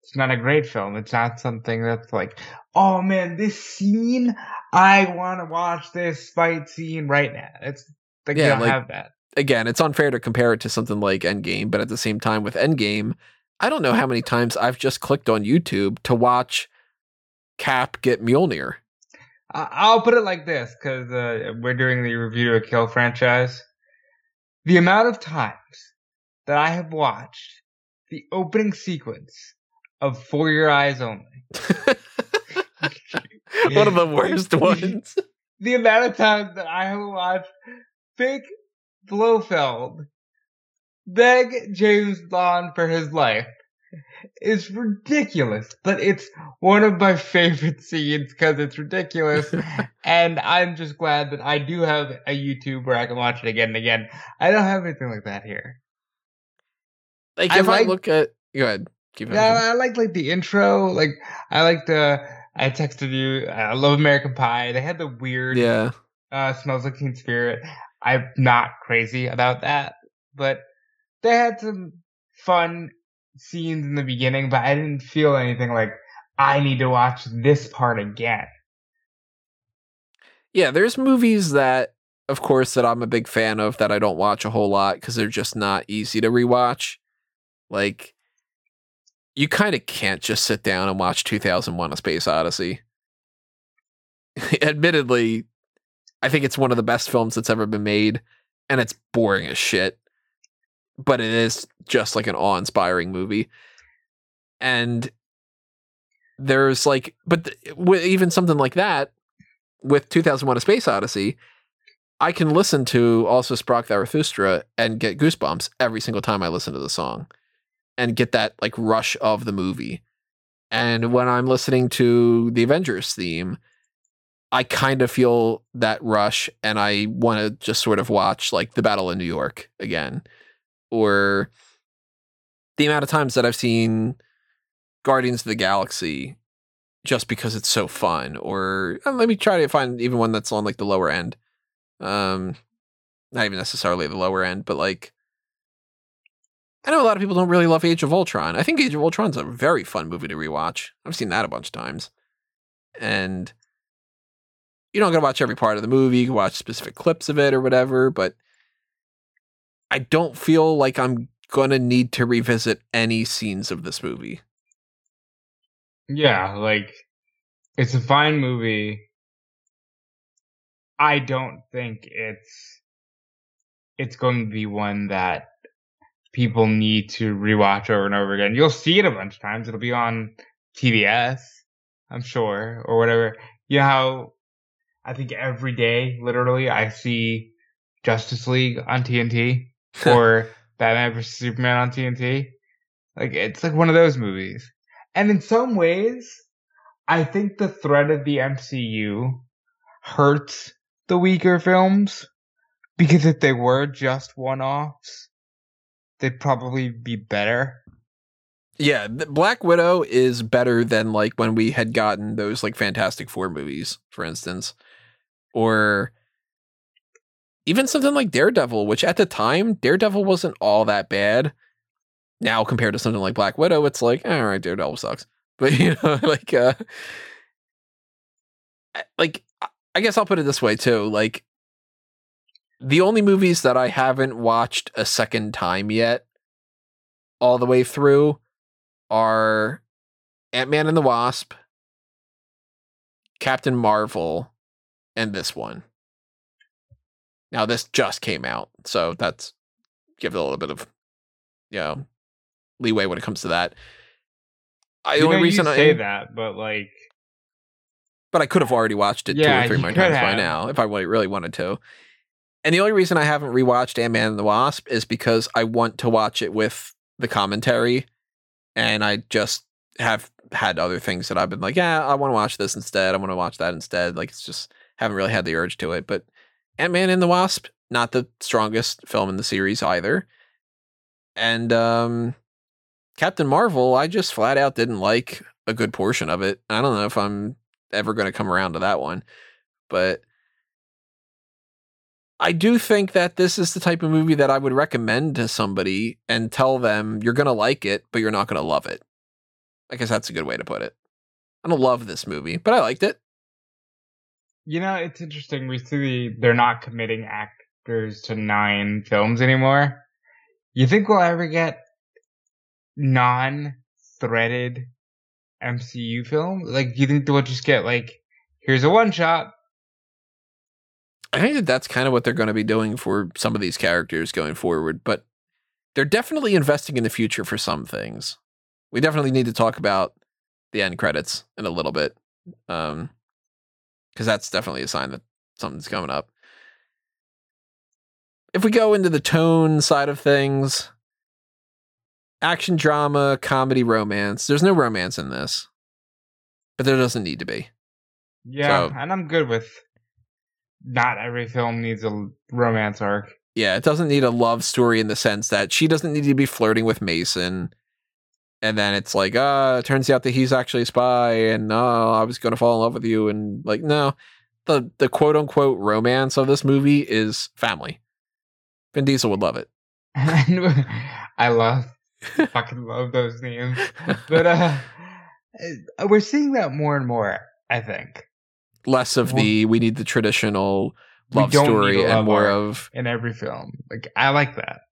It's not a great film. It's not something that's like, oh man, this scene. I want to watch this fight scene right now. It's like Yeah, you don't like- have that. again, it's unfair to compare it to something like Endgame, but at the same time, with Endgame, I don't know how many times I've just clicked on YouTube to watch Cap get Mjolnir. I'll put it like this because uh, we're doing the review of Kill franchise. The amount of times that I have watched the opening sequence of For Your Eyes Only, One of the worst ones. the amount of times that I have watched fake Blofeld beg James Bond for his life is ridiculous. But it's one of my favorite scenes because it's ridiculous. and I'm just glad that I do have a YouTube where I can watch it again and again. I don't have anything like that here. Like I if I, like- look at, go ahead, keep it. Yeah, I like like the intro. Like I like the. I texted you. I love American Pie. They had the weird. yeah. uh, smells like Teen Spirit. I'm not crazy about that, but they had some fun scenes in the beginning, but I didn't feel anything like I need to watch this part again. Yeah, there's movies that, of course, that I'm a big fan of that I don't watch a whole lot because they're just not easy to rewatch. Like, you kind of can't just sit down and watch 2001: A Space Odyssey. Admittedly, I think it's one of the best films that's ever been made, and it's boring as shit. But it is just like an awe-inspiring movie, and there's like, but th- eh, with even something like that, with 2001: A Space Odyssey, I can listen to also Sprach Zarathustra and get goosebumps every single time I listen to the song and get that like rush of the movie. And when I'm listening to the Avengers theme, I kind of feel that rush and I want to just sort of watch like the Battle of New York again. Or the amount of times that I've seen Guardians of the Galaxy just because it's so fun. Or uh, let me try to find even one that's on like the lower end. Um, not even necessarily the lower end, but like I know a lot of people don't really love Age of Ultron. I think Age of Ultron's a very fun movie to rewatch. I've seen that a bunch of times. And you don't gotta watch every part of the movie, you can watch specific clips of it or whatever, but I don't feel like I'm gonna need to revisit any scenes of this movie. Yeah, like it's a fine movie. I don't think it's it's going to be one that people need to rewatch over and over again. You'll see it a bunch of times. It'll be on TBS, I'm sure, or whatever. You know how I think every day, literally, I see Justice League on TNT or Batman vs Superman on TNT. Like it's like one of those movies. And in some ways, I think the threat of the MCU hurts the weaker films because if they were just one-offs, they'd probably be better. Yeah, Black Widow is better than like when we had gotten those like Fantastic Four movies, for instance, or even something like Daredevil, which at the time Daredevil wasn't all that bad. Now compared to something like Black Widow, it's like all right, Daredevil sucks, but you know, like, uh, like I guess I'll put it this way too, like the only movies that I haven't watched a second time yet, all the way through, are Ant Man and the Wasp, Captain Marvel, and this one. Now this just came out, so that's give it a little bit of, you know, leeway when it comes to that. I, the only know, reason I say that, but like, but I could have already watched it yeah, two or three more times have. by now if I really wanted to. And the only reason I haven't rewatched Ant Man and the Wasp is because I want to watch it with the commentary, and I just have had other things that I've been like, yeah, I want to watch this instead. I want to watch that instead. Like it's just haven't really had the urge to it. But Ant Man and the Wasp, not the strongest film in the series either. And um, Captain Marvel, I just flat out didn't like a good portion of it. I don't know if I'm ever going to come around to that one, but I do think that this is the type of movie that I would recommend to somebody and tell them you're going to like it, but you're not going to love it. I guess that's a good way to put it. I don't love this movie, but I liked it. You know, it's interesting. We see they're not committing actors to nine films anymore. You think we'll ever get non-threaded MCU film? Like, you think we'll just get like, here's a one shot, I think that that's kind of what they're going to be doing for some of these characters going forward, but they're definitely investing in the future for some things. We definitely need to talk about the end credits in a little bit. Um, because that's definitely a sign that something's coming up. If we go into the tone side of things, action drama, comedy, romance, there's no romance in this, but there doesn't need to be. Yeah, so, and I'm good with not every film needs a romance arc. Yeah, it doesn't need a love story in the sense that she doesn't need to be flirting with Mason. And then it's like, uh, turns out that he's actually a spy and oh, I was gonna fall in love with you and like no. The the quote unquote romance of this movie is family. Vin Diesel would love it. I love fucking love those names. But uh we're seeing that more and more, I think less of the we need the traditional love story and more of in every film. Like I like that.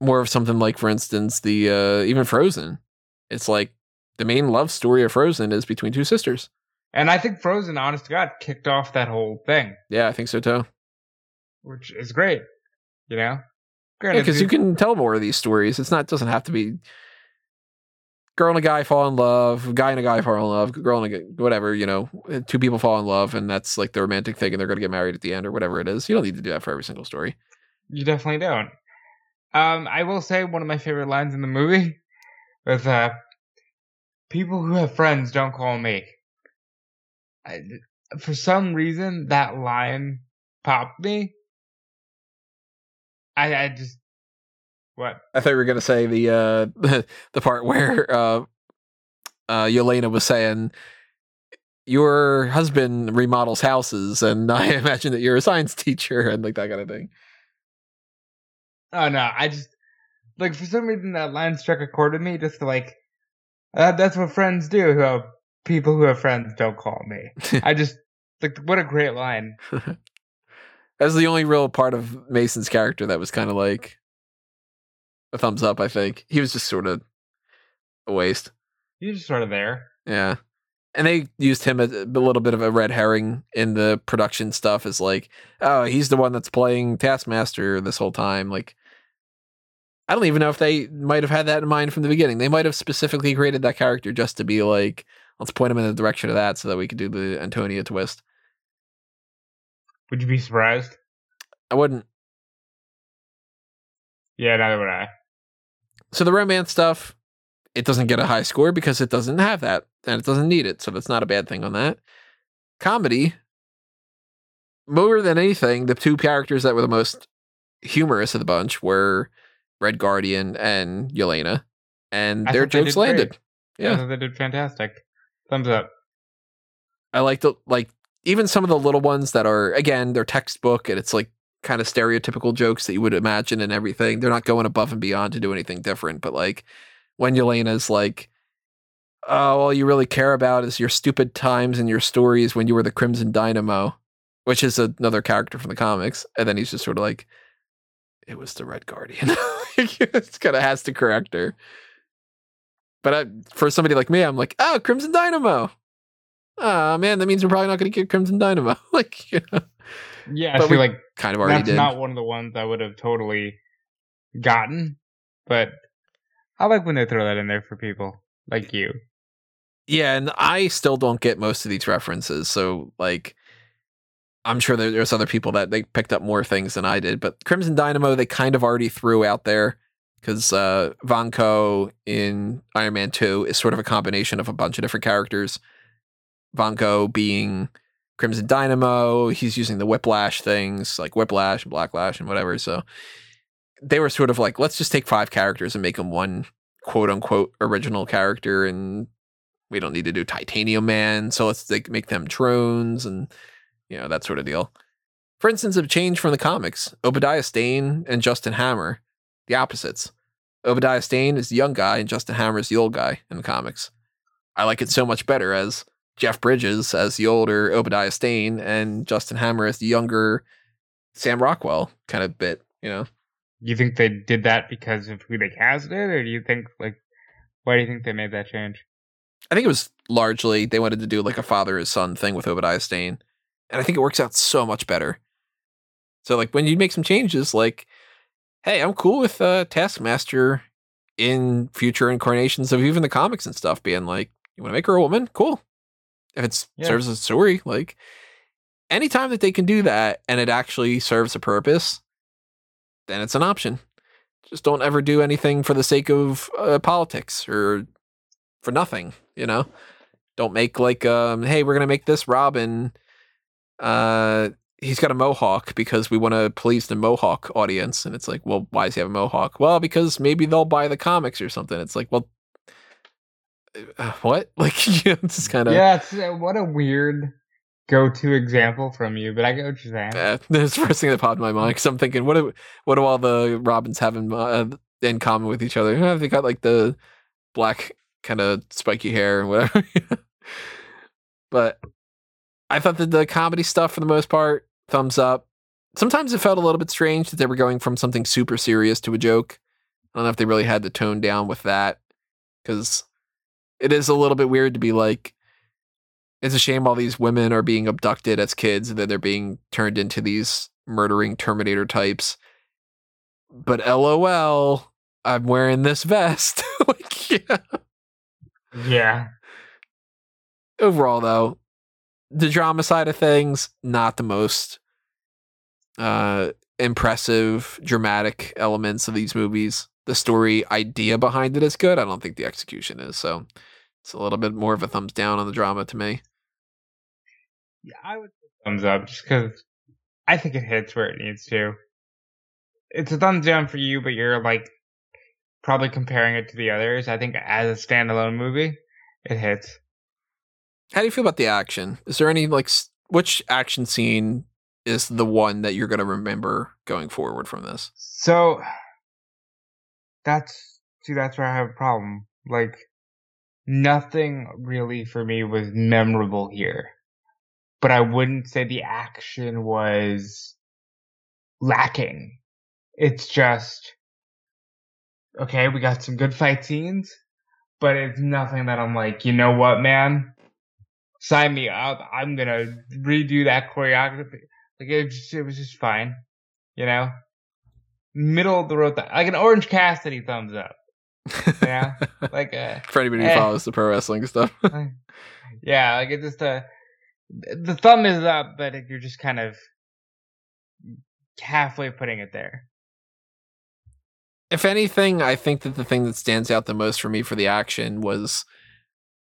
More of something like, for instance, the uh even Frozen. It's like the main love story of Frozen is between two sisters. And I think Frozen, honest to God, kicked off that whole thing. Yeah, I think so too. Which is great. You know? Because yeah, you can tell more of these stories. It's not doesn't have to be girl and a guy fall in love, guy and a guy fall in love, girl and a guy, whatever, you know, two people fall in love and that's like the romantic thing and they're going to get married at the end or whatever it is. You don't need to do that for every single story. You definitely don't. Um, I will say one of my favorite lines in the movie was, uh, people who have friends don't call me. I, for some reason, that line popped me. I, I just, what? I thought you were going to say the, uh, the part where, uh, uh, Yelena was saying, your husband remodels houses, and I imagine that you're a science teacher and like that kind of thing. Oh no, I just like for some reason that line struck a chord with me. Just like uh, that's what friends do. Who have people who have friends don't call me. I just like what a great line. That's the only real part of Mason's character that was kind of like a thumbs up. I think he was just sort of a waste. He's just sort of there. Yeah. And they used him as a little bit of a red herring in the production stuff as like, oh, he's the one that's playing Taskmaster this whole time. Like, I don't even know if they might have had that in mind from the beginning. They might have specifically created that character just to be like, let's point him in the direction of that so that we could do the Antonia twist. Would you be surprised? I wouldn't. Yeah, neither would I. So the romance stuff, it doesn't get a high score because it doesn't have that and it doesn't need it. So that's not a bad thing on that. Comedy, more than anything, the two characters that were the most humorous of the bunch were Red Guardian and Yelena, and I their jokes did great. landed. Yeah, they did fantastic. Thumbs up. I like the like even some of the little ones that are again they're textbook and it's like kind of stereotypical jokes that you would imagine and everything. They're not going above and beyond to do anything different, but like when Yelena's like, "Oh, all you really care about is your stupid times and your stories when you were the Crimson Dynamo," which is another character from the comics, and then he's just sort of like, "It was the Red Guardian." it's kind of has to correct her. But I, for somebody like me, I'm like, "Oh, Crimson Dynamo." Oh man, that means we're probably not going to get Crimson Dynamo. like, you know, Yeah, I But feel we like kind of already that's did. not one of the ones I would have totally gotten, but I like when they throw that in there for people like you. Yeah, and I still don't get most of these references. So, like, I'm sure there, there's other people that they picked up more things than I did. But Crimson Dynamo, they kind of already threw out there because uh, Vanko in Iron Man 2 is sort of a combination of a bunch of different characters. Vanko being Crimson Dynamo, he's using the Whiplash things like Whiplash and Blacklash and whatever. So they were sort of like, let's just take five characters and make them one quote unquote original character and we don't need to do titanium man so let's like, make them drones and you know that sort of deal for instance a change from the comics obadiah stane and justin hammer the opposites obadiah stane is the young guy and justin hammer is the old guy in the comics i like it so much better as jeff bridges as the older obadiah stane and justin hammer as the younger sam rockwell kind of bit you know You think they did that because of who they casted, it? or do you think like why do you think they made that change? I think it was largely they wanted to do like a father and son thing with Obadiah Stane, and I think it works out so much better. So like when you make some changes, like, hey, I'm cool with uh, Taskmaster in future incarnations of even the comics and stuff being like, you want to make her a woman, cool. If it Yeah. serves a story, like anytime that they can do that and it actually serves a purpose, then it's an option. Just don't ever do anything for the sake of uh, politics or for nothing, you know? Don't make like um hey, we're going to make this Robin uh he's got a mohawk because we want to please the mohawk audience and it's like, well, why does he have a mohawk? Well, because maybe they'll buy the comics or something. It's like, well uh, what? Like you know, it's just kind of yeah, it's, uh, what a weird go-to example from you, but I get what you're saying. Uh, that's the first thing that popped in my mind because I'm thinking, what do what do all the Robins have in uh, in common with each other? Uh, they got like the black kind of spiky hair and whatever. but I thought that the comedy stuff, for the most part, thumbs up. Sometimes it felt a little bit strange that they were going from something super serious to a joke. I don't know if they really had to tone down with that because it is a little bit weird to be like, it's a shame all these women are being abducted as kids and then they're being turned into these murdering Terminator types. But lol, I'm wearing this vest. like, yeah. Yeah. Overall, though, the drama side of things, not the most uh, impressive, dramatic elements of these movies. The story idea behind it is good. I don't think the execution is. So it's a little bit more of a thumbs down on the drama to me. Yeah, I would thumbs up just because I think it hits where it needs to. It's a thumbs down for you, but you're like probably comparing it to the others. I think as a standalone movie, it hits. How do you feel about the action? Is there any like which action scene is the one that you're going to remember going forward from this? So that's see that's where I have a problem. Like nothing really for me was memorable here. But I wouldn't say the action was lacking. It's just okay, we got some good fight scenes, but it's nothing that I'm like, you know what, man? Sign me up. I'm gonna redo that choreography. Like it, just, it was just fine, you know. Middle of the road, th- like an Orange Cassidy thumbs up. Yeah, like uh, for anybody who eh. follows the pro wrestling stuff. yeah, like it just uh, the thumb is up, but you're just kind of halfway putting it there. if anything, I think that the thing that stands out the most for me for the action was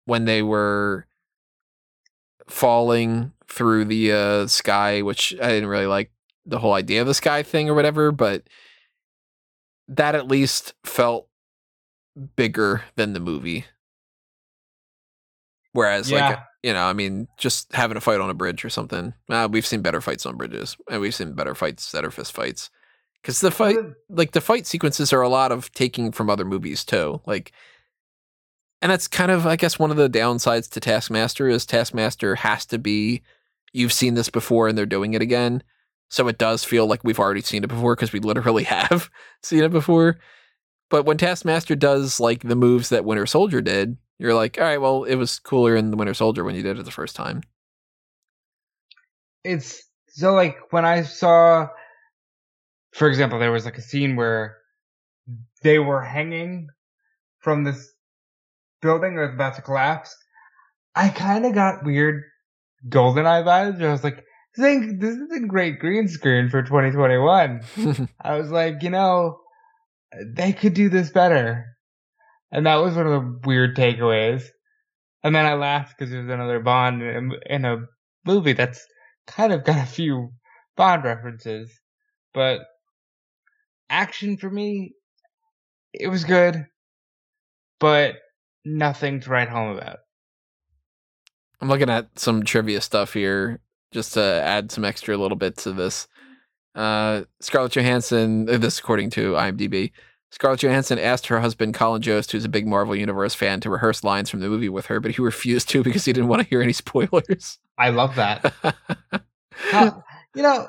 when they were falling through the uh, sky, which I didn't really like the whole idea of the sky thing or whatever, but that at least felt bigger than the movie. Whereas, like, you know, I mean, just having a fight on a bridge or something. Uh, we've seen better fights on bridges, and we've seen better fights that are fist fights. Because the fight, like the fight sequences are a lot of taking from other movies too. Like and that's kind of I guess one of the downsides to Taskmaster is Taskmaster has to be you've seen this before and they're doing it again. So it does feel like we've already seen it before because we literally have seen it before. But when Taskmaster does like the moves that Winter Soldier did, you're like, all right, well, it was cooler in the Winter Soldier when you did it the first time. It's so like when I saw, for example, there was like a scene where they were hanging from this building was about to collapse. I kind of got weird GoldenEye vibes. I was like, this ain't, this isn't great green screen for 2021. I was like, you know, they could do this better. And that was one of the weird takeaways. And then I laughed because was another Bond in, in a movie that's kind of got a few Bond references. But action for me, it was good, but nothing to write home about. I'm looking at some trivia stuff here just to add some extra little bits to this. Uh, Scarlett Johansson, uh, this according to IMDb, Scarlett Johansson asked her husband Colin Jost, who's a big Marvel Universe fan, to rehearse lines from the movie with her, but he refused to because he didn't want to hear any spoilers. I love that. How- you know,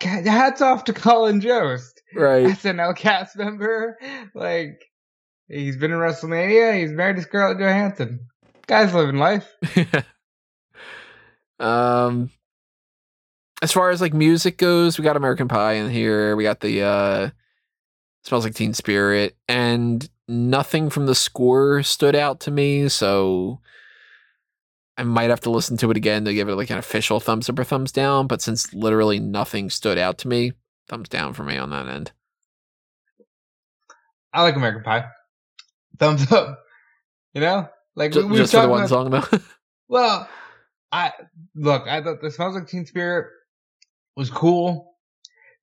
hats off to Colin Jost. right. SNL cast member. Like, he's been in WrestleMania. He's married to Scarlett Johansson. Guy's living life. um, as far as like music goes, we got American Pie in here. We got the uh, smells like Teen Spirit, and nothing from the score stood out to me. So I might have to listen to it again to give it like an official thumbs up or thumbs down. But since literally nothing stood out to me, thumbs down for me on that end. I like American Pie. Thumbs up. You know, like Just, we, just for the one about- song though. Well, I look. I thought the smells like Teen Spirit was cool.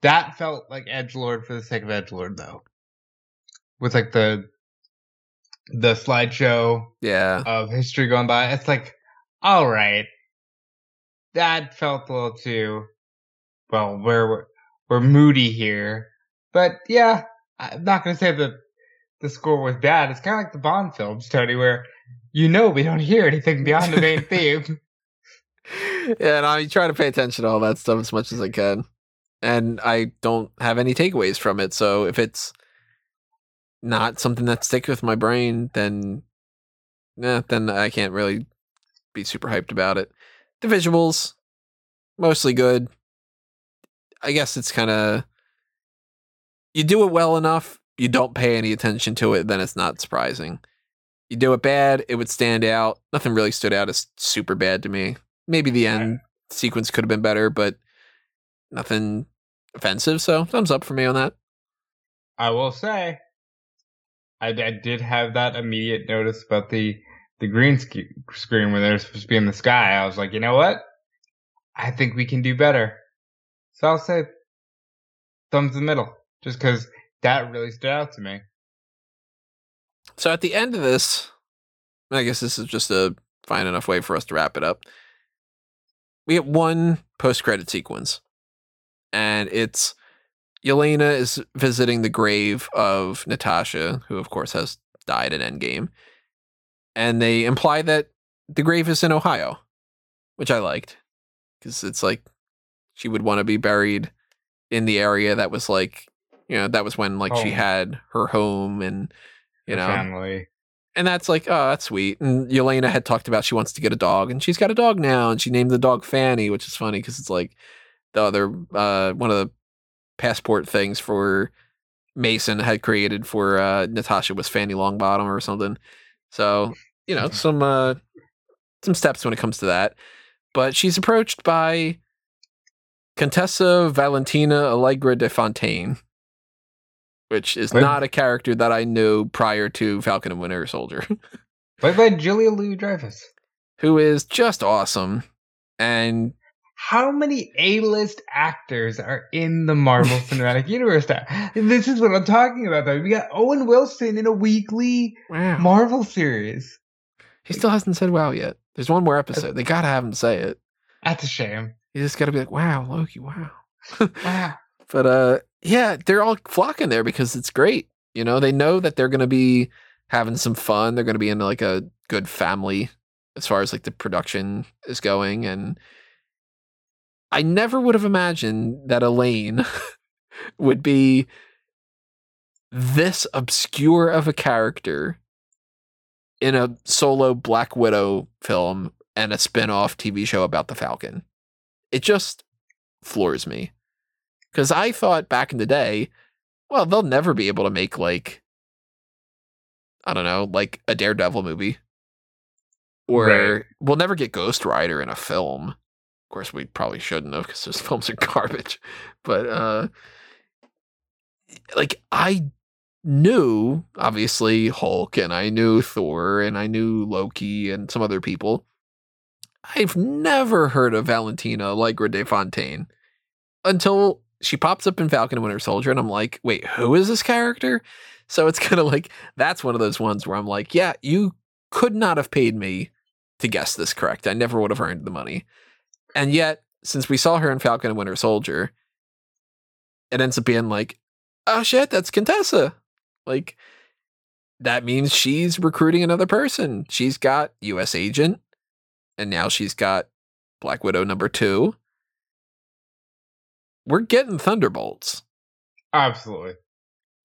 That felt like Edge Lord for the sake of Edge Lord, though. With like the the slideshow yeah. of history going by. It's like, all right, that felt a little too. Well, we're we're, we're moody here, but yeah, I'm not gonna say that the score was bad. It's kind of like the Bond films, Tony, where you know we don't hear anything beyond the main theme. yeah, and I try to pay attention to all that stuff as much as I can. And I don't have any takeaways from it. So if it's not something that sticks with my brain, then yeah, then I can't really be super hyped about it. The visuals, mostly good. I guess it's kind of you do it well enough, you don't pay any attention to it, then it's not surprising. You do it bad, it would stand out. Nothing really stood out as super bad to me. Maybe the end sequence could have been better, but nothing offensive. So thumbs up for me on that. I will say, I, I did have that immediate notice about the the green sc- screen when they're supposed to be in the sky. I was like, you know what? I think we can do better. So I'll say thumbs in the middle, just because that really stood out to me. So at the end of this, I guess this is just a fine enough way for us to wrap it up. We get one post credit sequence, and it's Yelena is visiting the grave of Natasha, who of course has died in Endgame, and they imply that the grave is in Ohio, which I liked because it's like she would want to be buried in the area that was like you know that was when like she had her home and you Her know family. and that's like oh that's sweet and Yelena had talked about she wants to get a dog and she's got a dog now and she named the dog Fanny which is funny because it's like the other uh one of the passport things for Mason had created for uh Natasha was Fanny Longbottom or something. So you know some uh some steps when it comes to that but she's approached by Contessa Valentina Allegra de Fontaine which is Good. not a character that I knew prior to Falcon and Winter Soldier Played by Julia Louis Dreyfus. who is just awesome. And How many A-list actors are in the Marvel Cinematic Universe now? This is what I'm talking about, though. We got Owen Wilson in a weekly wow, Marvel series. he still hasn't said wow yet. There's one more episode. They gotta have him say it. That's a shame. You just gotta be like, wow, Loki, wow. Wow. But uh, yeah, they're all flocking there because it's great. You know, they know that they're gonna be having some fun. They're gonna be in like a good family as far as like the production is going. And I never would have imagined that Elaine would be this obscure of a character in a solo Black Widow film and a spin-off TV show about the Falcon. It just floors me. Cuz I thought back in the day, well, they'll never be able to make like I don't know, like a Daredevil movie. Or Right. we'll never get Ghost Rider in a film. Of course, we probably shouldn't have because those films are garbage. But uh like I knew obviously Hulk and I knew Thor and I knew Loki and some other people. I've never heard of Valentina Allegra de Fontaine until she pops up in Falcon and Winter Soldier, and I'm like, wait, who is this character? So it's kind of like that's one of those ones where I'm like, yeah, you could not have paid me to guess this correct. I never would have earned the money. And yet, since we saw her in Falcon and Winter Soldier, it ends up being like, oh shit, that's Contessa. Like, that means she's recruiting another person. She's got US Agent, and now she's got Black Widow number two. We're getting Thunderbolts. Absolutely.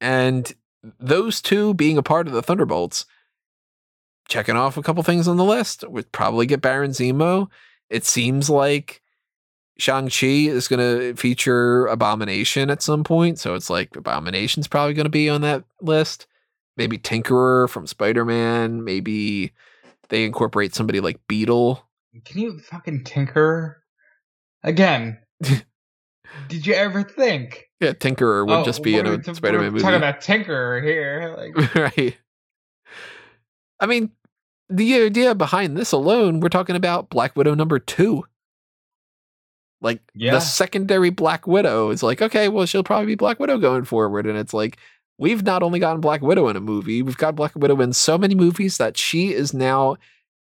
And those two being a part of the Thunderbolts, checking off a couple things on the list, We'd probably get Baron Zemo. It seems like Shang-Chi is going to feature Abomination at some point. So it's like Abomination's probably going to be on that list. Maybe Tinkerer from Spider-Man. Maybe they incorporate somebody like Beetle. Can you fucking tinker? Again, did you ever think? Yeah, Tinkerer would Oh, just be in a Spider-Man we're movie. Talking about Tinkerer here, like right. I mean, the idea behind this alone, we're talking about Black Widow number two. Like Yeah. the secondary Black Widow is like, okay, well, she'll probably be Black Widow going forward. And it's like, we've not only gotten Black Widow in a movie, we've got Black Widow in so many movies that she is now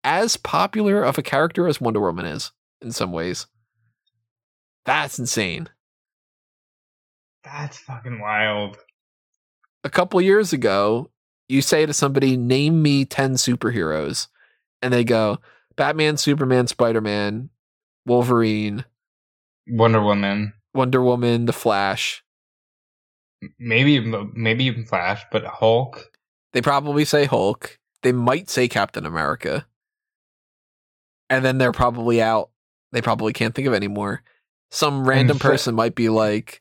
as popular of a character as Wonder Woman is in some ways. That's insane. That's fucking wild. a couple years ago, you say to somebody, name me 10 superheroes, and they go, Batman, Superman, Spider Man, Wolverine, Wonder Woman, Wonder Woman, The Flash. maybe maybe even Flash, but Hulk. They probably say Hulk. They might say Captain America. And then they're probably out. They probably can't think of any more. Some random person might be like,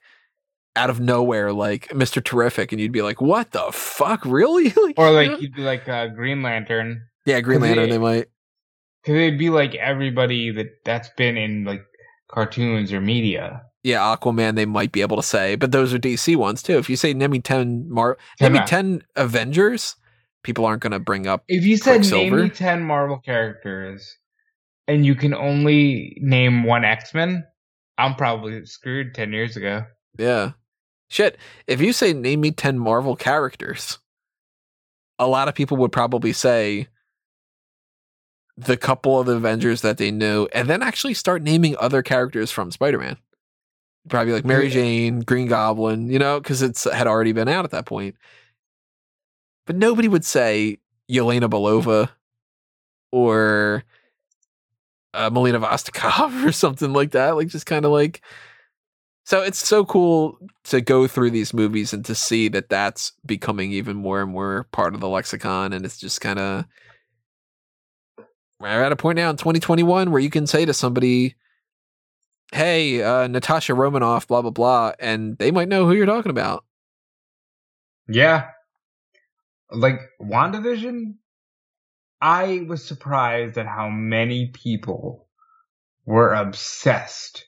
out of nowhere like Mr. Terrific and you'd be like, "What the fuck? Really?" like, Or like you'd be like uh, Green Lantern. Yeah, Green Lantern it- they might. Because it'd be like everybody that that's been in like cartoons or media. Yeah, Aquaman they might be able to say, but those are DC ones too. If you say name me 10 Mar Time name me 10 Avengers, people aren't going to bring up If you said name me ten Marvel characters, and you can only name one X Men, I'm probably screwed ten years ago. Yeah. Shit. If you say name me 10 Marvel characters, a lot of people would probably say the couple of the Avengers that they knew and then actually start naming other characters from Spider-Man. Probably like Mary Jane, Green Goblin, you know, cuz it's had already been out at that point. But nobody would say Yelena Belova or uh, Melina Vostokoff or something like that. Like just kind of like so it's so cool to go through these movies and to see that that's becoming even more and more part of the lexicon. And it's just kind of, we're at a point now in 2021 where you can say to somebody, hey, uh, Natasha Romanoff, blah, blah, blah, and they might know who you're talking about. Yeah, like WandaVision. I was surprised at how many people were obsessed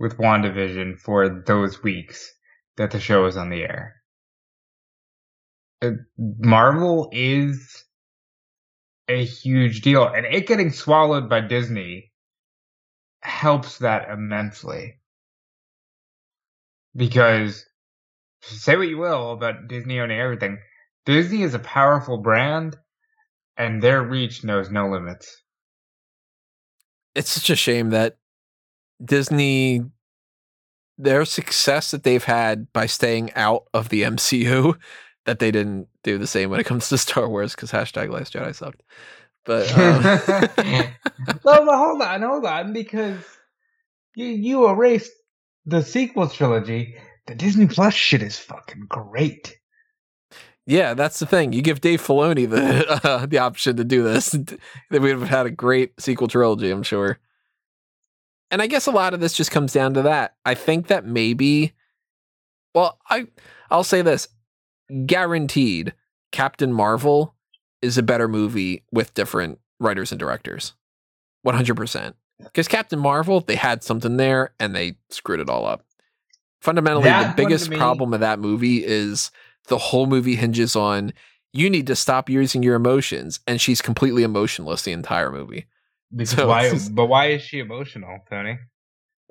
with WandaVision for those weeks that the show was on the air. Uh, Marvel is a huge deal, and it getting swallowed by Disney helps that immensely. Because say what you will about Disney owning everything, Disney is a powerful brand, and their reach knows no limits. It's such a shame that Disney, their success that they've had by staying out of the MCU, that they didn't do the same when it comes to Star Wars because hashtag Last Jedi sucked. But um, well, but hold on, hold on, because you you erased the sequel trilogy. The Disney Plus shit is fucking great. yeah, that's the thing. You give Dave Filoni the uh, the option to do this, then we would have had a great sequel trilogy, I'm sure. And I guess a lot of this just comes down to that. I think that maybe, well, I I'll say this, guaranteed, Captain Marvel is a better movie with different writers and directors, one hundred percent. Because Captain Marvel, they had something there and they screwed it all up. Fundamentally, That the biggest me- problem of that movie is the whole movie hinges on you need to stop using your emotions, and she's completely emotionless the entire movie. Because So why? But why is she emotional, Tony?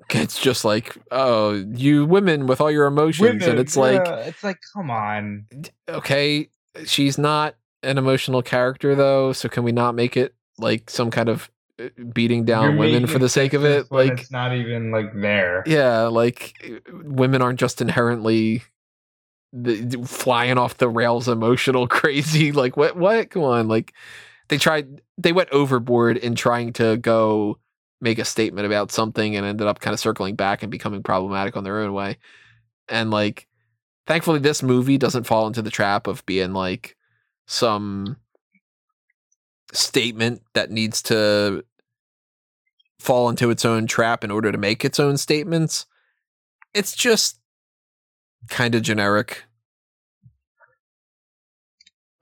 It's just like, oh, you women with all your emotions, and it's like, it's like, come on. okay, she's not an emotional character though, so can we not make it like some kind of uh, beating down You're women for the sake of it? Like, it's not even like there. yeah, like women aren't just inherently the- flying off the rails, emotional, crazy. Like, what? What? Come on! Like, they tried, they went overboard in trying to go make a statement about something, and ended up kind of circling back and becoming problematic on their own way. And like, thankfully, this movie doesn't fall into the trap of being like some statement that needs to fall into its own trap in order to make its own statements. It's just kind of generic.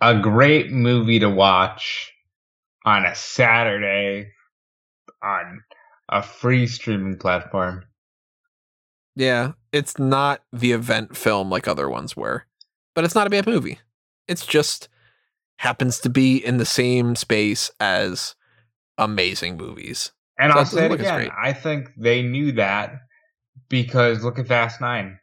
A great movie to watch on a Saturday on a free streaming platform. Yeah, it's not the event film like other ones were, but it's not a bad movie. It's just happens to be in the same space as amazing movies. And So I'll say it again. I think they knew that because look at Fast Nine.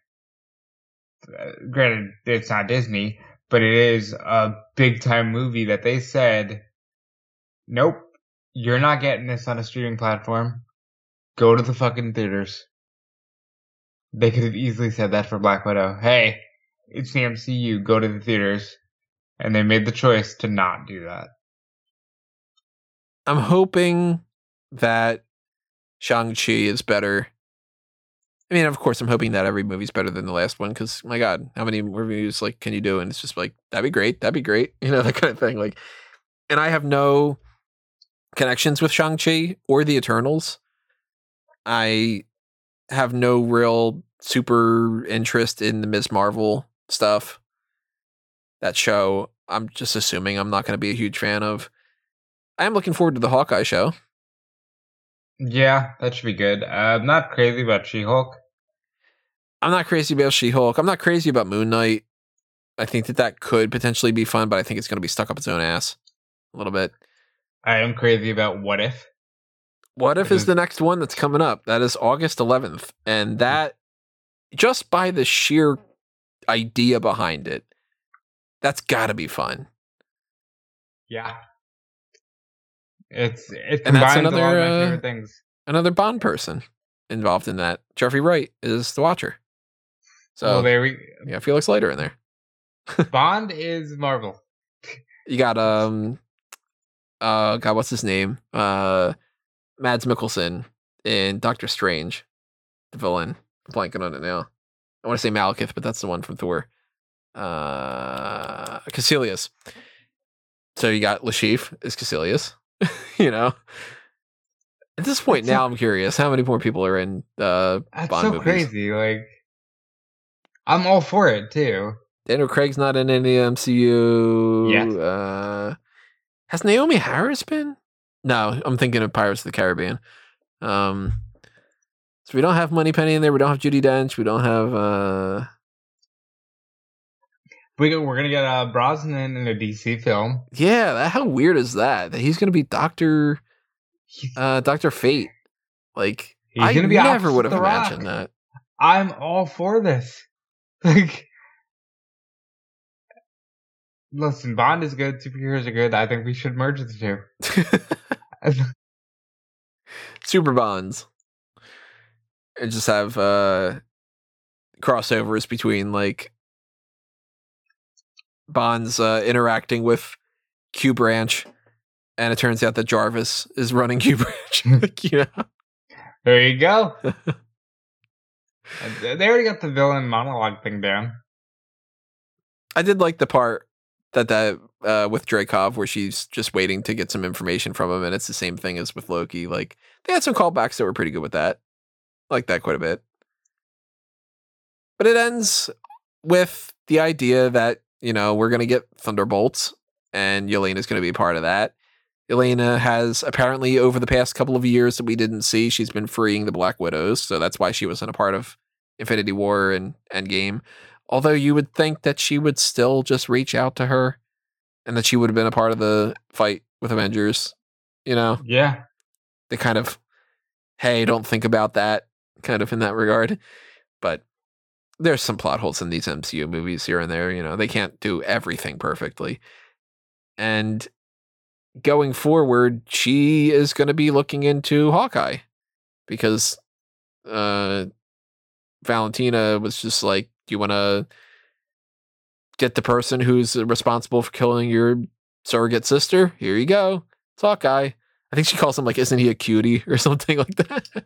Uh, granted, it's not Disney, but it is a big time movie that they said, nope, you're not getting this on a streaming platform. Go to the fucking theaters. They could have easily said that for Black Widow. Hey, it's the MCU. Go to the theaters. And they made the choice to not do that. I'm hoping that Shang-Chi is better. I mean, of course, I'm hoping that every movie's better than the last one because, my God, how many reviews like can you do? And it's just like that'd be great, that'd be great, you know, that kind of thing. Like, and I have no connections with Shang-Chi or the Eternals. I have no real super interest in the Ms. Marvel stuff. That show, I'm just assuming I'm not going to be a huge fan of. I am looking forward to the Hawkeye show. Yeah, that should be good. Uh, I'm not crazy about She-Hulk. I'm not crazy about She Hulk. I'm not crazy about Moon Knight. I think that that could potentially be fun, but I think it's going to be stuck up its own ass a little bit. I am crazy about What If. What if is the next one that's coming up? That is August 11th, and that just by the sheer idea behind it, that's got to be fun. Yeah. It's it And that's combines a lot another, of my uh, things. Another Bond person involved in that. Jeffrey Wright is the Watcher, so well, there we yeah, Felix Leiter in there. Bond is Marvel. You got um, uh, God, what's his name? Uh, Mads Mikkelsen in Doctor Strange, the villain. I'm blanking on it now. I want to say Malekith, but that's the one from Thor. Uh, Kaecilius. So you got Le Chiffre is Kaecilius, you know, at this point That's so- now, I'm curious how many more people are in uh That's Bond so movies. crazy. Like I'm all for it too. Daniel Craig's not in any MCU. Yes. Uh, has Naomie Harris been? No, I'm thinking of Pirates of the Caribbean. Um, so we don't have Moneypenny in there. We don't have Judi Dench. We don't have. uh We we're gonna get uh, Brosnan in a DC film. Yeah, that, how weird is that? That he's gonna be Doctor uh Doctor Fate. Like he's I gonna be never would have The Rock. imagined that. I'm all for this. Like, listen, Bond is good. Superheroes are good. I think we should merge the two. Super Bonds. And just have uh crossovers between like Bonds uh interacting with Q Branch and it turns out that Jarvis is running Q Branch. know? There you go. Uh, they already got the villain monologue thing down. I did like the part that that uh with Dreykov where she's just waiting to get some information from him and it's the same thing as with Loki. Like they had some callbacks that were pretty good with that. Like that quite a bit. But it ends with the idea that, you know, we're gonna get Thunderbolts and Yelena's gonna be part of that. Yelena has apparently over the past couple of years that we didn't see, she's been freeing the Black Widows, so that's why she wasn't a part of Infinity War and Endgame. Although you would think that she would still just reach out to her and that she would have been a part of the fight with Avengers. You know, Yeah. they kind of, hey, don't think about that, kind of in that regard. But there's some plot holes in these MCU movies here and there. You know, they can't do everything perfectly. And going forward, she is going to be looking into Hawkeye because uh, Valentina was just like, Do you want to get the person who's responsible for killing your surrogate sister? Here you go. It's Hawkeye. I think she calls him like, Isn't he a cutie or something like that?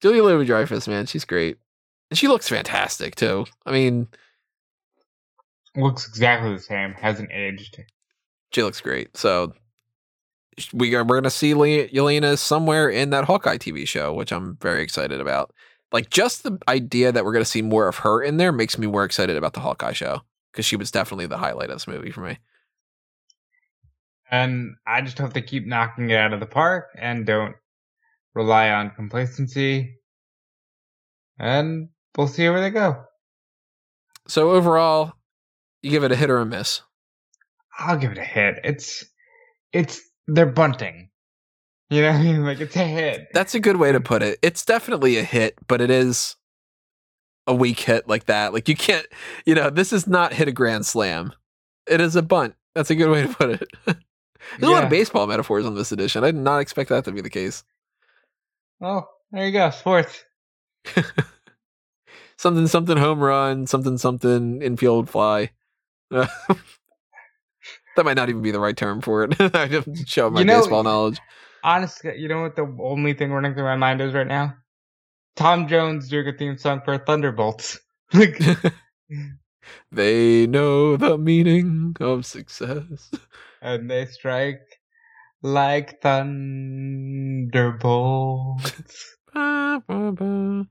Julia Louis Dreyfus, man, she's great. And she looks fantastic too. I mean, Looks exactly the same. Hasn't aged. she looks great. So we are we're gonna see Le- Yelena somewhere in that Hawkeye TV show, which I'm very excited about. Like just the idea that we're gonna see more of her in there makes me more excited about the Hawkeye show because she was definitely the highlight of this movie for me. And I just hope they keep knocking it out of the park and don't rely on complacency. And we'll see where they go. So overall, you give it a hit or a miss. I'll give it a hit. It's, it's, they're bunting. You know what I mean? Like, it's a hit. That's a good way to put it. It's definitely a hit, but it is a weak hit like that. Like you can't, you know, this is not hit a grand slam. It is a bunt. That's a good way to put it. There's a lot of baseball metaphors on this edition. I did not expect that to be the case. Oh, there you go. Sports. something something home run, something something infield fly. that might not even be the right term for it. I just show my You know- baseball knowledge. Honestly, you know what the only thing running through my mind is right now? Tom Jones doing a theme song for Thunderbolts. Like, they know the meaning of success. and they strike like thunderbolts.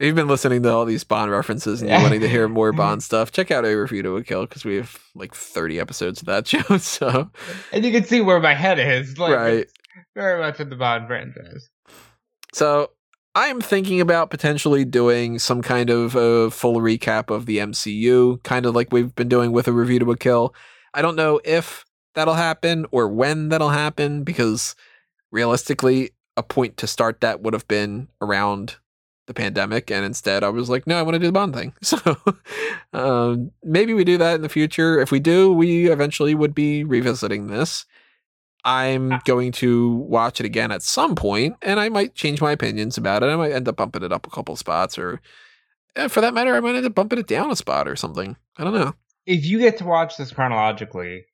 You've been listening to all these Bond references and you're wanting to hear more Bond stuff, check out A Review to a Kill because we have like 30 episodes of that show. So, and you can see where my head is. Like, right. Very much in the Bond franchise. So, I'm thinking about potentially doing some kind of a full recap of the MCU, kind of like we've been doing with A Review to a Kill. I don't know if that'll happen or when that'll happen because realistically, a point to start that would have been around the pandemic and instead i was like no i want to do the bond thing so um, maybe we do that in the future if we do we eventually would be revisiting this i'm going to watch it again at some point and i might change my opinions about it. I might end up bumping it up a couple spots or eh, for that matter i might end up bumping it down a spot or something. I don't know. If you get to watch this chronologically,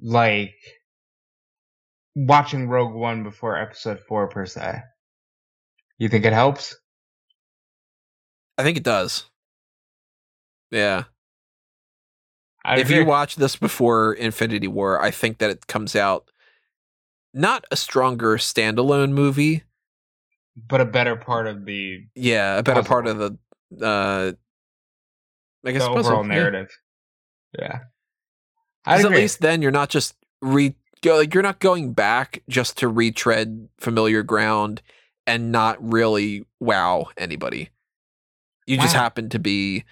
like watching Rogue One before Episode Four per se, you think it helps? i think it does. Yeah I if you watch this before Infinity War, I think that it comes out not a stronger standalone movie. but a better part of the Yeah, a better Puzzle. part of the uh I guess the puzzle, overall yeah. narrative. Yeah, I 'Cause at least then you're not just re go like you're not going back just to retread familiar ground and not really wow anybody. You just happen to be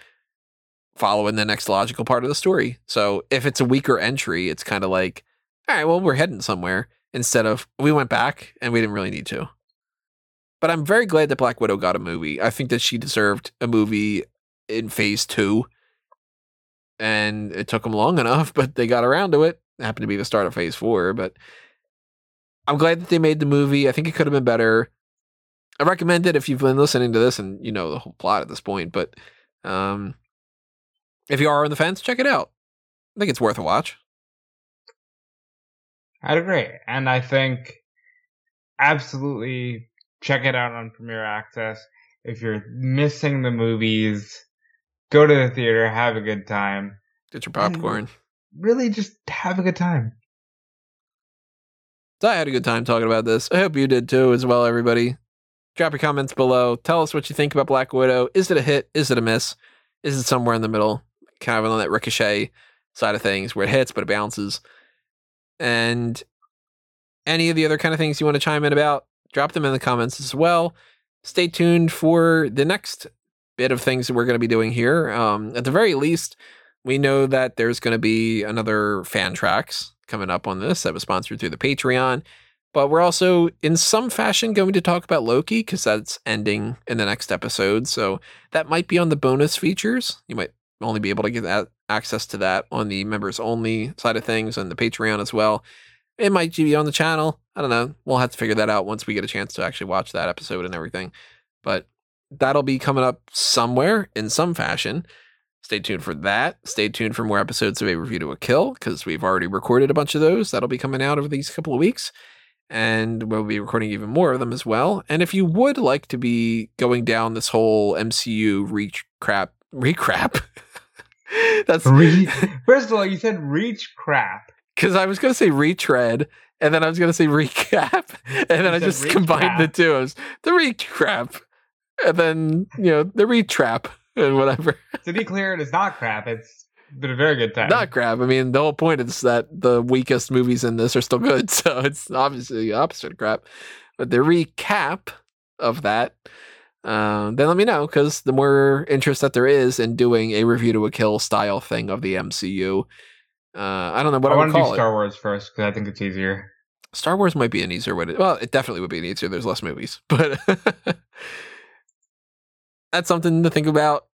following the next logical part of the story. So if it's a weaker entry, it's kind of like, all right, well, we're heading somewhere instead of we went back and we didn't really need to. But I'm very glad that Black Widow got a movie. I think that she deserved a movie in phase two. And it took them long enough, but they got around to it. it happened to be the start of phase four, but I'm glad that they made the movie. I think it could have been better. I recommend it if you've been listening to this and you know the whole plot at this point, but um if you are on the fence, check it out. I think it's worth a watch. I'd agree, and I think absolutely check it out on Premiere Access. If you're missing the movies, go to the theater, have a good time. Get your popcorn. Really, just have a good time. So I had a good time talking about this. I hope you did too, as well, everybody. Drop your comments below. Tell us what you think about Black Widow. Is it a hit? Is it a miss? Is it somewhere in the middle? Kind of on that ricochet side of things where it hits, but it bounces. And any of the other kind of things you want to chime in about, drop them in the comments as well. Stay tuned for the next bit of things that we're going to be doing here. Um, at the very least, we know that there's going to be another fan tracks coming up on this that was sponsored through the Patreon. But we're also, in some fashion, going to talk about Loki because that's ending in the next episode. So that might be on the bonus features. You might only be able to get that access to that on the members only side of things and the Patreon as well. It might be on the channel. I don't know. We'll have to figure that out once we get a chance to actually watch that episode and everything. But that'll be coming up somewhere in some fashion. Stay tuned for that. Stay tuned for more episodes of A Review to a Kill because we've already recorded a bunch of those. That'll be coming out over these couple of weeks. And we'll be recording even more of them as well. And if you would like to be going down this whole MCU reach crap, recrap, that's Re- First of all, you said reach crap. because I was going to say retread, and then I was going to say recap, and then You I just combined the two. I was the recap, and then you know the retrap and whatever. To be clear, it is not crap. It's been a very good time. Not crap. I mean, the whole point is that the weakest movies in this are still good, so it's obviously the opposite of crap. But the recap of that, uh, then let me know because the more interest that there is in doing a review to a kill style thing of the MCU, uh, I don't know what I I, want to do it. Star Wars first because I think it's easier. Star Wars might be an easier way to. Well, it definitely would be an easier. There's less movies, but that's something to think about.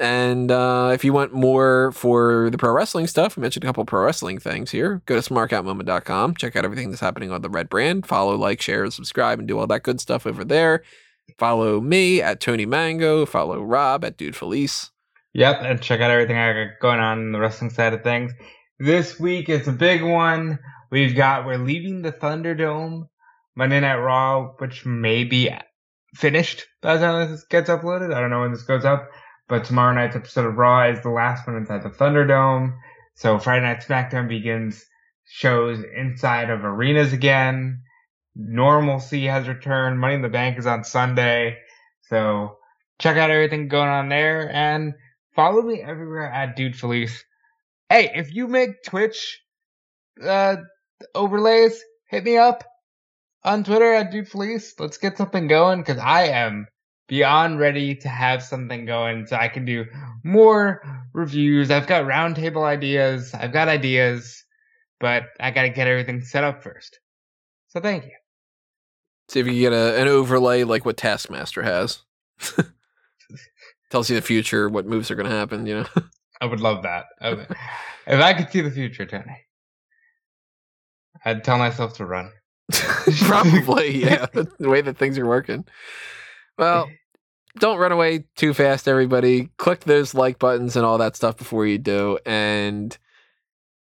And uh, if you want more for the pro wrestling stuff, we mentioned a couple pro wrestling things here. Go to smarkoutmoment.com. Check out everything that's happening on the Red Brand. Follow, like, share, subscribe, and do all that good stuff over there. Follow me at Tony Mango. Follow Rob at Dude Felice. Yep, and check out everything I got going on in the wrestling side of things. This week is a big one. We've got we're leaving the Thunderdome Monday Night Raw, which may be finished by the time this gets uploaded. I don't know when this goes up, but tomorrow night's episode of Raw is the last one inside the Thunderdome. So Friday Night SmackDown begins shows inside of arenas again. Normalcy has returned. Money in the Bank is on Sunday. So check out everything going on there and follow me everywhere at Dude Felice. Hey, if you make Twitch uh, overlays, hit me up on Twitter at Dude Felice. Let's get something going because I am beyond ready to have something going so I can do more reviews. I've got roundtable ideas. I've got ideas, but I got to get everything set up first. So thank you. See if you can get a, an overlay like what Taskmaster has. Tells you the future, what moves are going to happen, you know? I would love that. if I could see the future, Tony, I'd tell myself to run. Probably, yeah. the way that things are working. Well, don't run away too fast, everybody. Click those like buttons and all that stuff before you do. And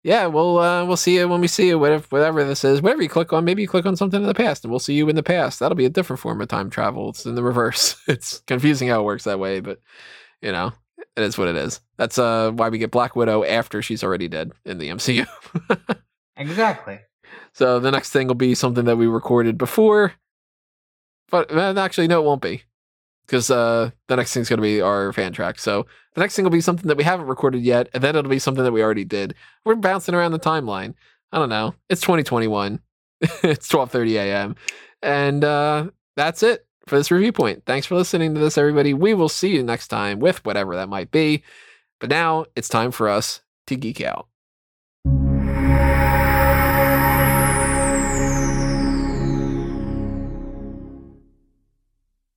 yeah, we'll uh, we'll see you when we see you. Whatever whatever this is, whatever you click on, maybe you click on something in the past, and we'll see you in the past. That'll be a different form of time travel. It's in the reverse. It's confusing how it works that way, but you know, it is what it is. That's uh why we get Black Widow after she's already dead in the MCU. exactly. So the next thing will be something that we recorded before, but actually no, it won't be because uh, the next thing's going to be our fan track. So the next thing will be something that we haven't recorded yet, and then it'll be something that we already did. We're bouncing around the timeline. I don't know. It's 2021. it's 12:30 a.m. And uh, that's it for this review point. Thanks for listening to this, everybody. We will see you next time with whatever that might be. But now it's time for us to geek out.